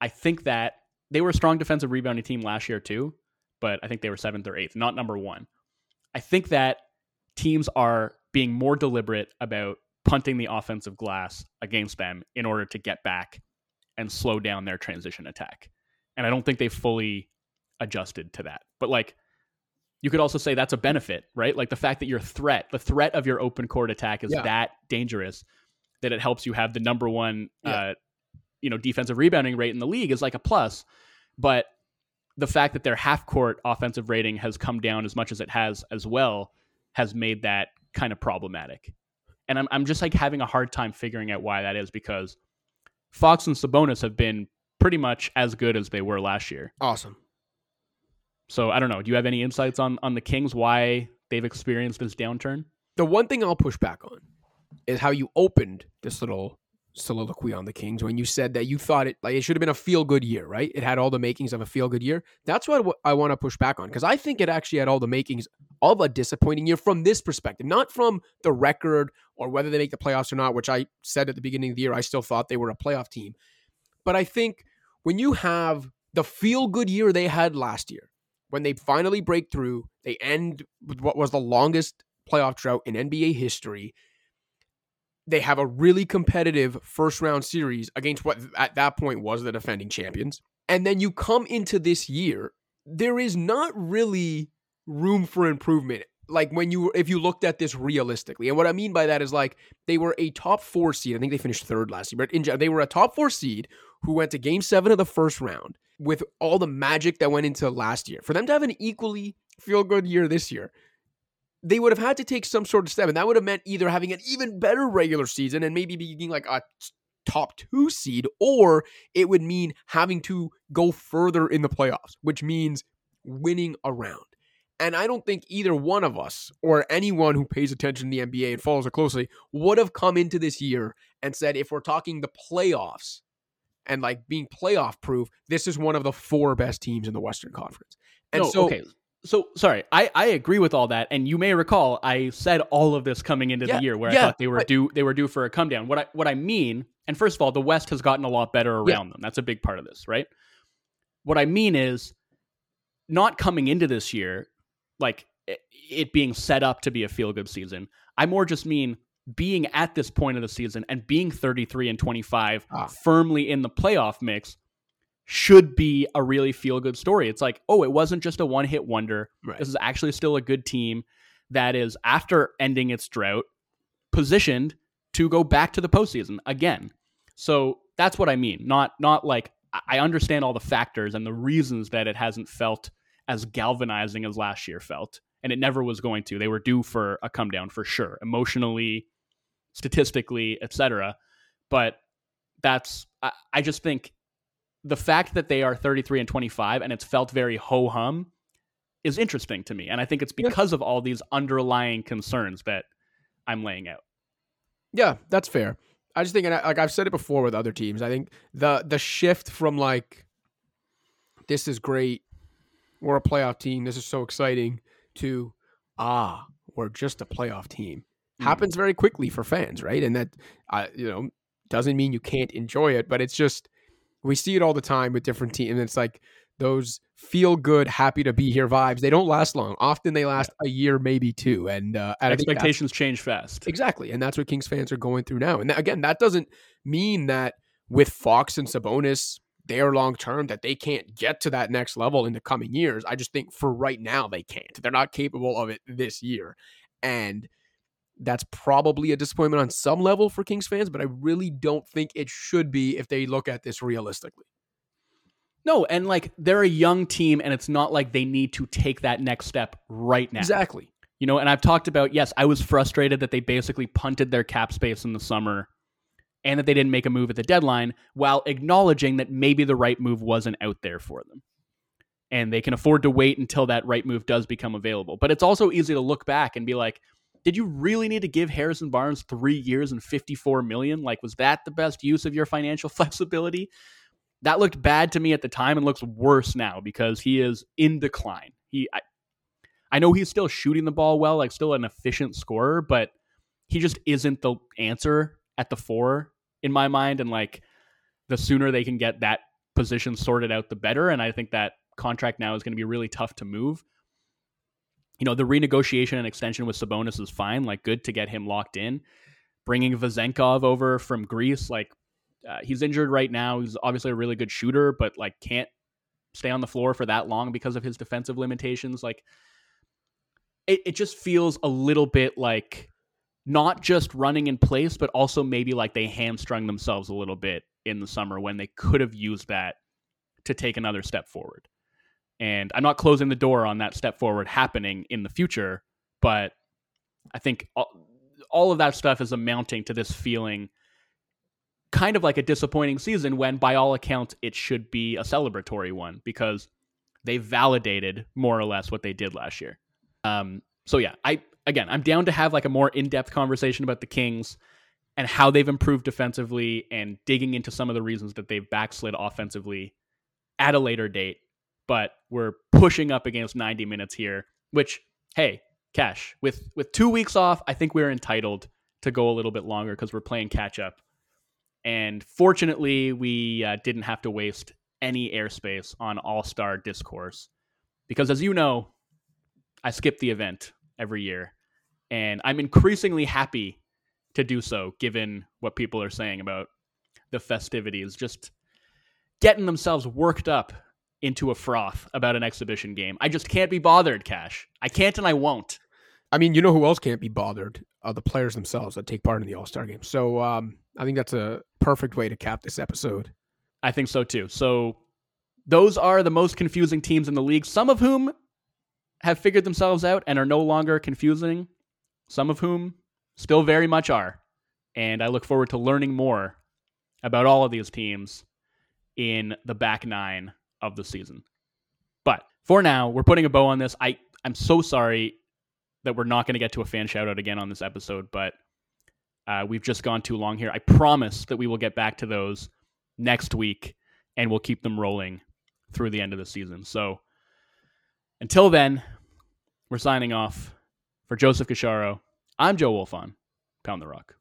Speaker 1: I think that they were a strong defensive rebounding team last year too, but I think they were seventh or eighth, not number one. I think that teams are being more deliberate about punting the offensive glass against them in order to get back and slow down their transition attack. And I don't think they've fully adjusted to that. But like you could also say that's a benefit, right? Like the fact that your threat, the threat of your open court attack is yeah. that dangerous that it helps you have the number one yeah. uh, you know defensive rebounding rate in the league is like a plus but the fact that their half court offensive rating has come down as much as it has as well has made that kind of problematic and i'm, I'm just like having a hard time figuring out why that is because fox and sabonis have been pretty much as good as they were last year
Speaker 2: awesome
Speaker 1: so i don't know do you have any insights on on the kings why they've experienced this downturn
Speaker 2: the one thing i'll push back on is how you opened this little soliloquy on the Kings when you said that you thought it like it should have been a feel good year, right? It had all the makings of a feel good year. That's what I want to push back on because I think it actually had all the makings of a disappointing year from this perspective, not from the record or whether they make the playoffs or not, which I said at the beginning of the year I still thought they were a playoff team. But I think when you have the feel good year they had last year, when they finally break through, they end with what was the longest playoff drought in NBA history they have a really competitive first round series against what at that point was the defending champions. And then you come into this year, there is not really room for improvement. Like when you if you looked at this realistically. And what I mean by that is like they were a top 4 seed. I think they finished third last year, but in, they were a top 4 seed who went to game 7 of the first round with all the magic that went into last year. For them to have an equally feel good year this year, they would have had to take some sort of step, and that would have meant either having an even better regular season and maybe being like a top two seed, or it would mean having to go further in the playoffs, which means winning a round. And I don't think either one of us or anyone who pays attention to the NBA and follows it closely would have come into this year and said, if we're talking the playoffs and like being playoff proof, this is one of the four best teams in the Western Conference. And
Speaker 1: no,
Speaker 2: so,
Speaker 1: okay. So sorry, I, I agree with all that, and you may recall I said all of this coming into
Speaker 2: Yeah,
Speaker 1: the year where
Speaker 2: yeah,
Speaker 1: I thought they were due they were due for a come down. What I what I mean, and first of all, the West has gotten a lot better
Speaker 2: Yeah.
Speaker 1: around them. That's a big part of this, right? What I mean is not coming into this year like it, it being set up to be a feel good season. I more just mean being at this point of the season and being 33 and 25
Speaker 2: Ah.
Speaker 1: firmly in the playoff mix should be a really feel good story. It's like, oh, it wasn't just a one hit wonder.
Speaker 2: Right.
Speaker 1: This is actually still a good team that is, after ending its drought, positioned to go back to the postseason again. So that's what I mean. Not not like I- I understand all the factors and the reasons that it hasn't felt as galvanizing as last year felt, and it never was going to. They were due for a come down for sure, emotionally, statistically, etc. But that's I, I just think the fact that they are 33 and 25 and it's felt very ho hum is interesting to me, and I think it's
Speaker 2: Yeah.
Speaker 1: because of all these underlying concerns that I'm laying out.
Speaker 2: Yeah, that's fair. I just think, and I, like I've said it before with other teams, I think the the shift from like this is great, we're a playoff team, this is so exciting, to ah, we're just a playoff team. Happens very quickly for fans, right? And that uh, you know doesn't mean you can't enjoy it, but it's just we see it all the time with different teams. And it's like those feel good, happy to be here vibes. They don't last long. Often they last a year, maybe two. And, uh, and I think that's-
Speaker 1: Expectations change fast.
Speaker 2: Exactly. And that's what Kings fans are going through now. And that, again, that doesn't mean that with Fox and Sabonis, they are long term, that they can't get to that next level in the coming years. I just think for right now, they can't. They're not capable of it this year. And that's probably a disappointment on some level for Kings fans, but I really don't think it should be if they look at this realistically.
Speaker 1: No, and like they're a young team, and it's not like they need to take that next step right now.
Speaker 2: Exactly.
Speaker 1: You know, and I've talked about, yes, I was frustrated that they basically punted their cap space in the summer and that they didn't make a move at the deadline while acknowledging that maybe the right move wasn't out there for them. And they can afford to wait until that right move does become available. But it's also easy to look back and be like, did you really need to give Harrison Barnes three years and 54 million? Like, was that the best use of your financial [LAUGHS] flexibility? That looked bad to me at the time and looks worse now because he is in decline. He, I, I know he's still shooting the ball well, like still an efficient scorer, but he just isn't the answer at the four in my mind. And like the sooner they can get that position sorted out, the better. And I think that contract now is going to be really tough to move. You know, the renegotiation and extension with Sabonis is fine, like good to get him locked in. Bringing Vezenkov over from Greece, like uh, he's injured right now. He's obviously a really good shooter, but like can't stay on the floor for that long because of his defensive limitations. Like it, it just feels a little bit like not just running in place, but also maybe like they hamstrung themselves a little bit in the summer when they could have used that to take another step forward. And I'm not closing the door on that step forward happening in the future, but I think all, all of that stuff is amounting to this feeling kind of like a disappointing season when by all accounts it should be a celebratory one because they validated more or less what they did last year. Um, so yeah, I again, I'm down to have like a more in-depth conversation about the Kings and how they've improved defensively and digging into some of the reasons that they've backslid offensively at a later date. But we're pushing up against 90 minutes here, which hey, Cash, with with 2 weeks off, I think we're entitled to go a little bit longer cuz we're playing catch up. And fortunately, we uh, didn't have to waste any airspace on All-Star Discourse because as you know, I skip the event every year, and I'm increasingly happy to do so given what people are saying about the festivities, just getting themselves worked up into a froth about an exhibition game. I just can't be bothered, Cash. I can't and I won't.
Speaker 2: I mean, you know who else can't be bothered? Uh, the players themselves that take part in the All Star game. So um, I think that's a perfect way to cap this episode.
Speaker 1: I think so too. So those are the most confusing teams in the league, some of whom have figured themselves out and are no longer confusing, some of whom still very much are. And I look forward to learning more about all of these teams in the back nine of the season. But for now, we're putting a bow on this. I, I'm so sorry that we're not going to get to a fan shout out again on this episode, but uh, we've just gone too long here. I promise that we will get back to those next week and we'll keep them rolling through the end of the season. So until then, we're signing off. For Joseph Casciaro, I'm Joe Wolfond. Pound the Rock.